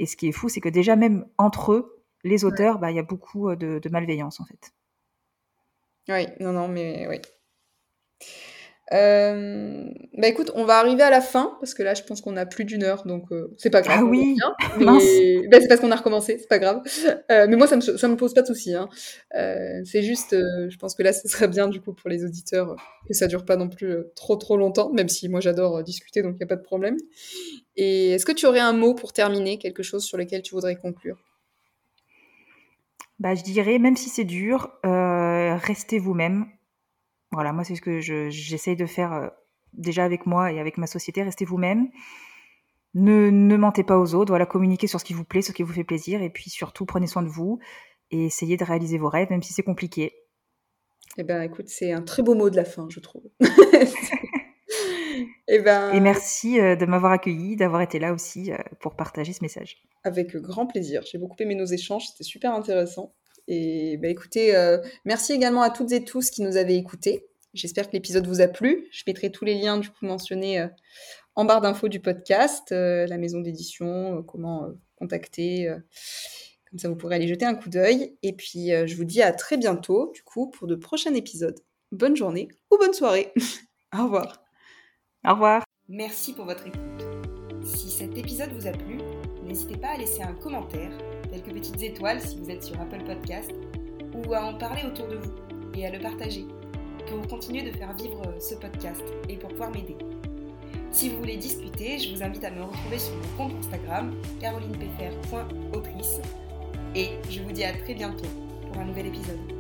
ce qui est fou, c'est que déjà, même entre eux, les auteurs, bah, il y a beaucoup euh, de, malveillance, en fait. Oui, non, non, mais oui. Euh, bah écoute, on va arriver à la fin parce que là, je pense qu'on a plus d'une heure, donc euh, c'est pas grave. Ah oui, mais... bah, c'est parce qu'on a recommencé, c'est pas grave. Euh, mais moi, ça me, ça me pose pas de soucis. Hein. Euh, c'est juste, je pense que là, ce serait bien du coup pour les auditeurs que ça dure pas non plus trop trop longtemps, même si moi j'adore discuter, donc il y a pas de problème. Et est-ce que tu aurais un mot pour terminer, quelque chose sur lequel tu voudrais conclure? Bah, je dirais, même si c'est dur, restez vous-même voilà, moi, c'est ce que j'essaye de faire euh, déjà avec moi et avec ma société. Restez vous-même. Ne, ne mentez pas aux autres. Voilà, communiquez sur ce qui vous plaît, ce qui vous fait plaisir. Et puis surtout, prenez soin de vous et essayez de réaliser vos rêves, même si c'est compliqué. Eh ben, écoute, c'est un très beau mot de la fin, je trouve. Eh ben... Et merci euh, de m'avoir accueilli, d'avoir été là aussi euh, pour partager ce message. Avec grand plaisir. J'ai beaucoup aimé nos échanges, c'était super intéressant. Et bah, écoutez, euh, merci également à toutes et tous qui nous avez écoutés. J'espère que l'épisode vous a plu. Je mettrai tous les liens du coup mentionnés euh, en barre d'infos du podcast, euh, la maison d'édition, comment contacter. comme ça, vous pourrez aller jeter un coup d'œil. Et puis, je vous dis à très bientôt, du coup, pour de prochains épisodes. Bonne journée ou bonne soirée. Au revoir. Au revoir. Merci pour votre écoute. Si cet épisode vous a plu, n'hésitez pas à laisser un commentaire petites étoiles si vous êtes sur Apple Podcast, ou à en parler autour de vous et à le partager pour continuer de faire vivre ce podcast et pour pouvoir m'aider. Si vous voulez discuter, je vous invite à me retrouver sur mon compte Instagram carolinepfr.autrice et je vous dis à très bientôt pour un nouvel épisode.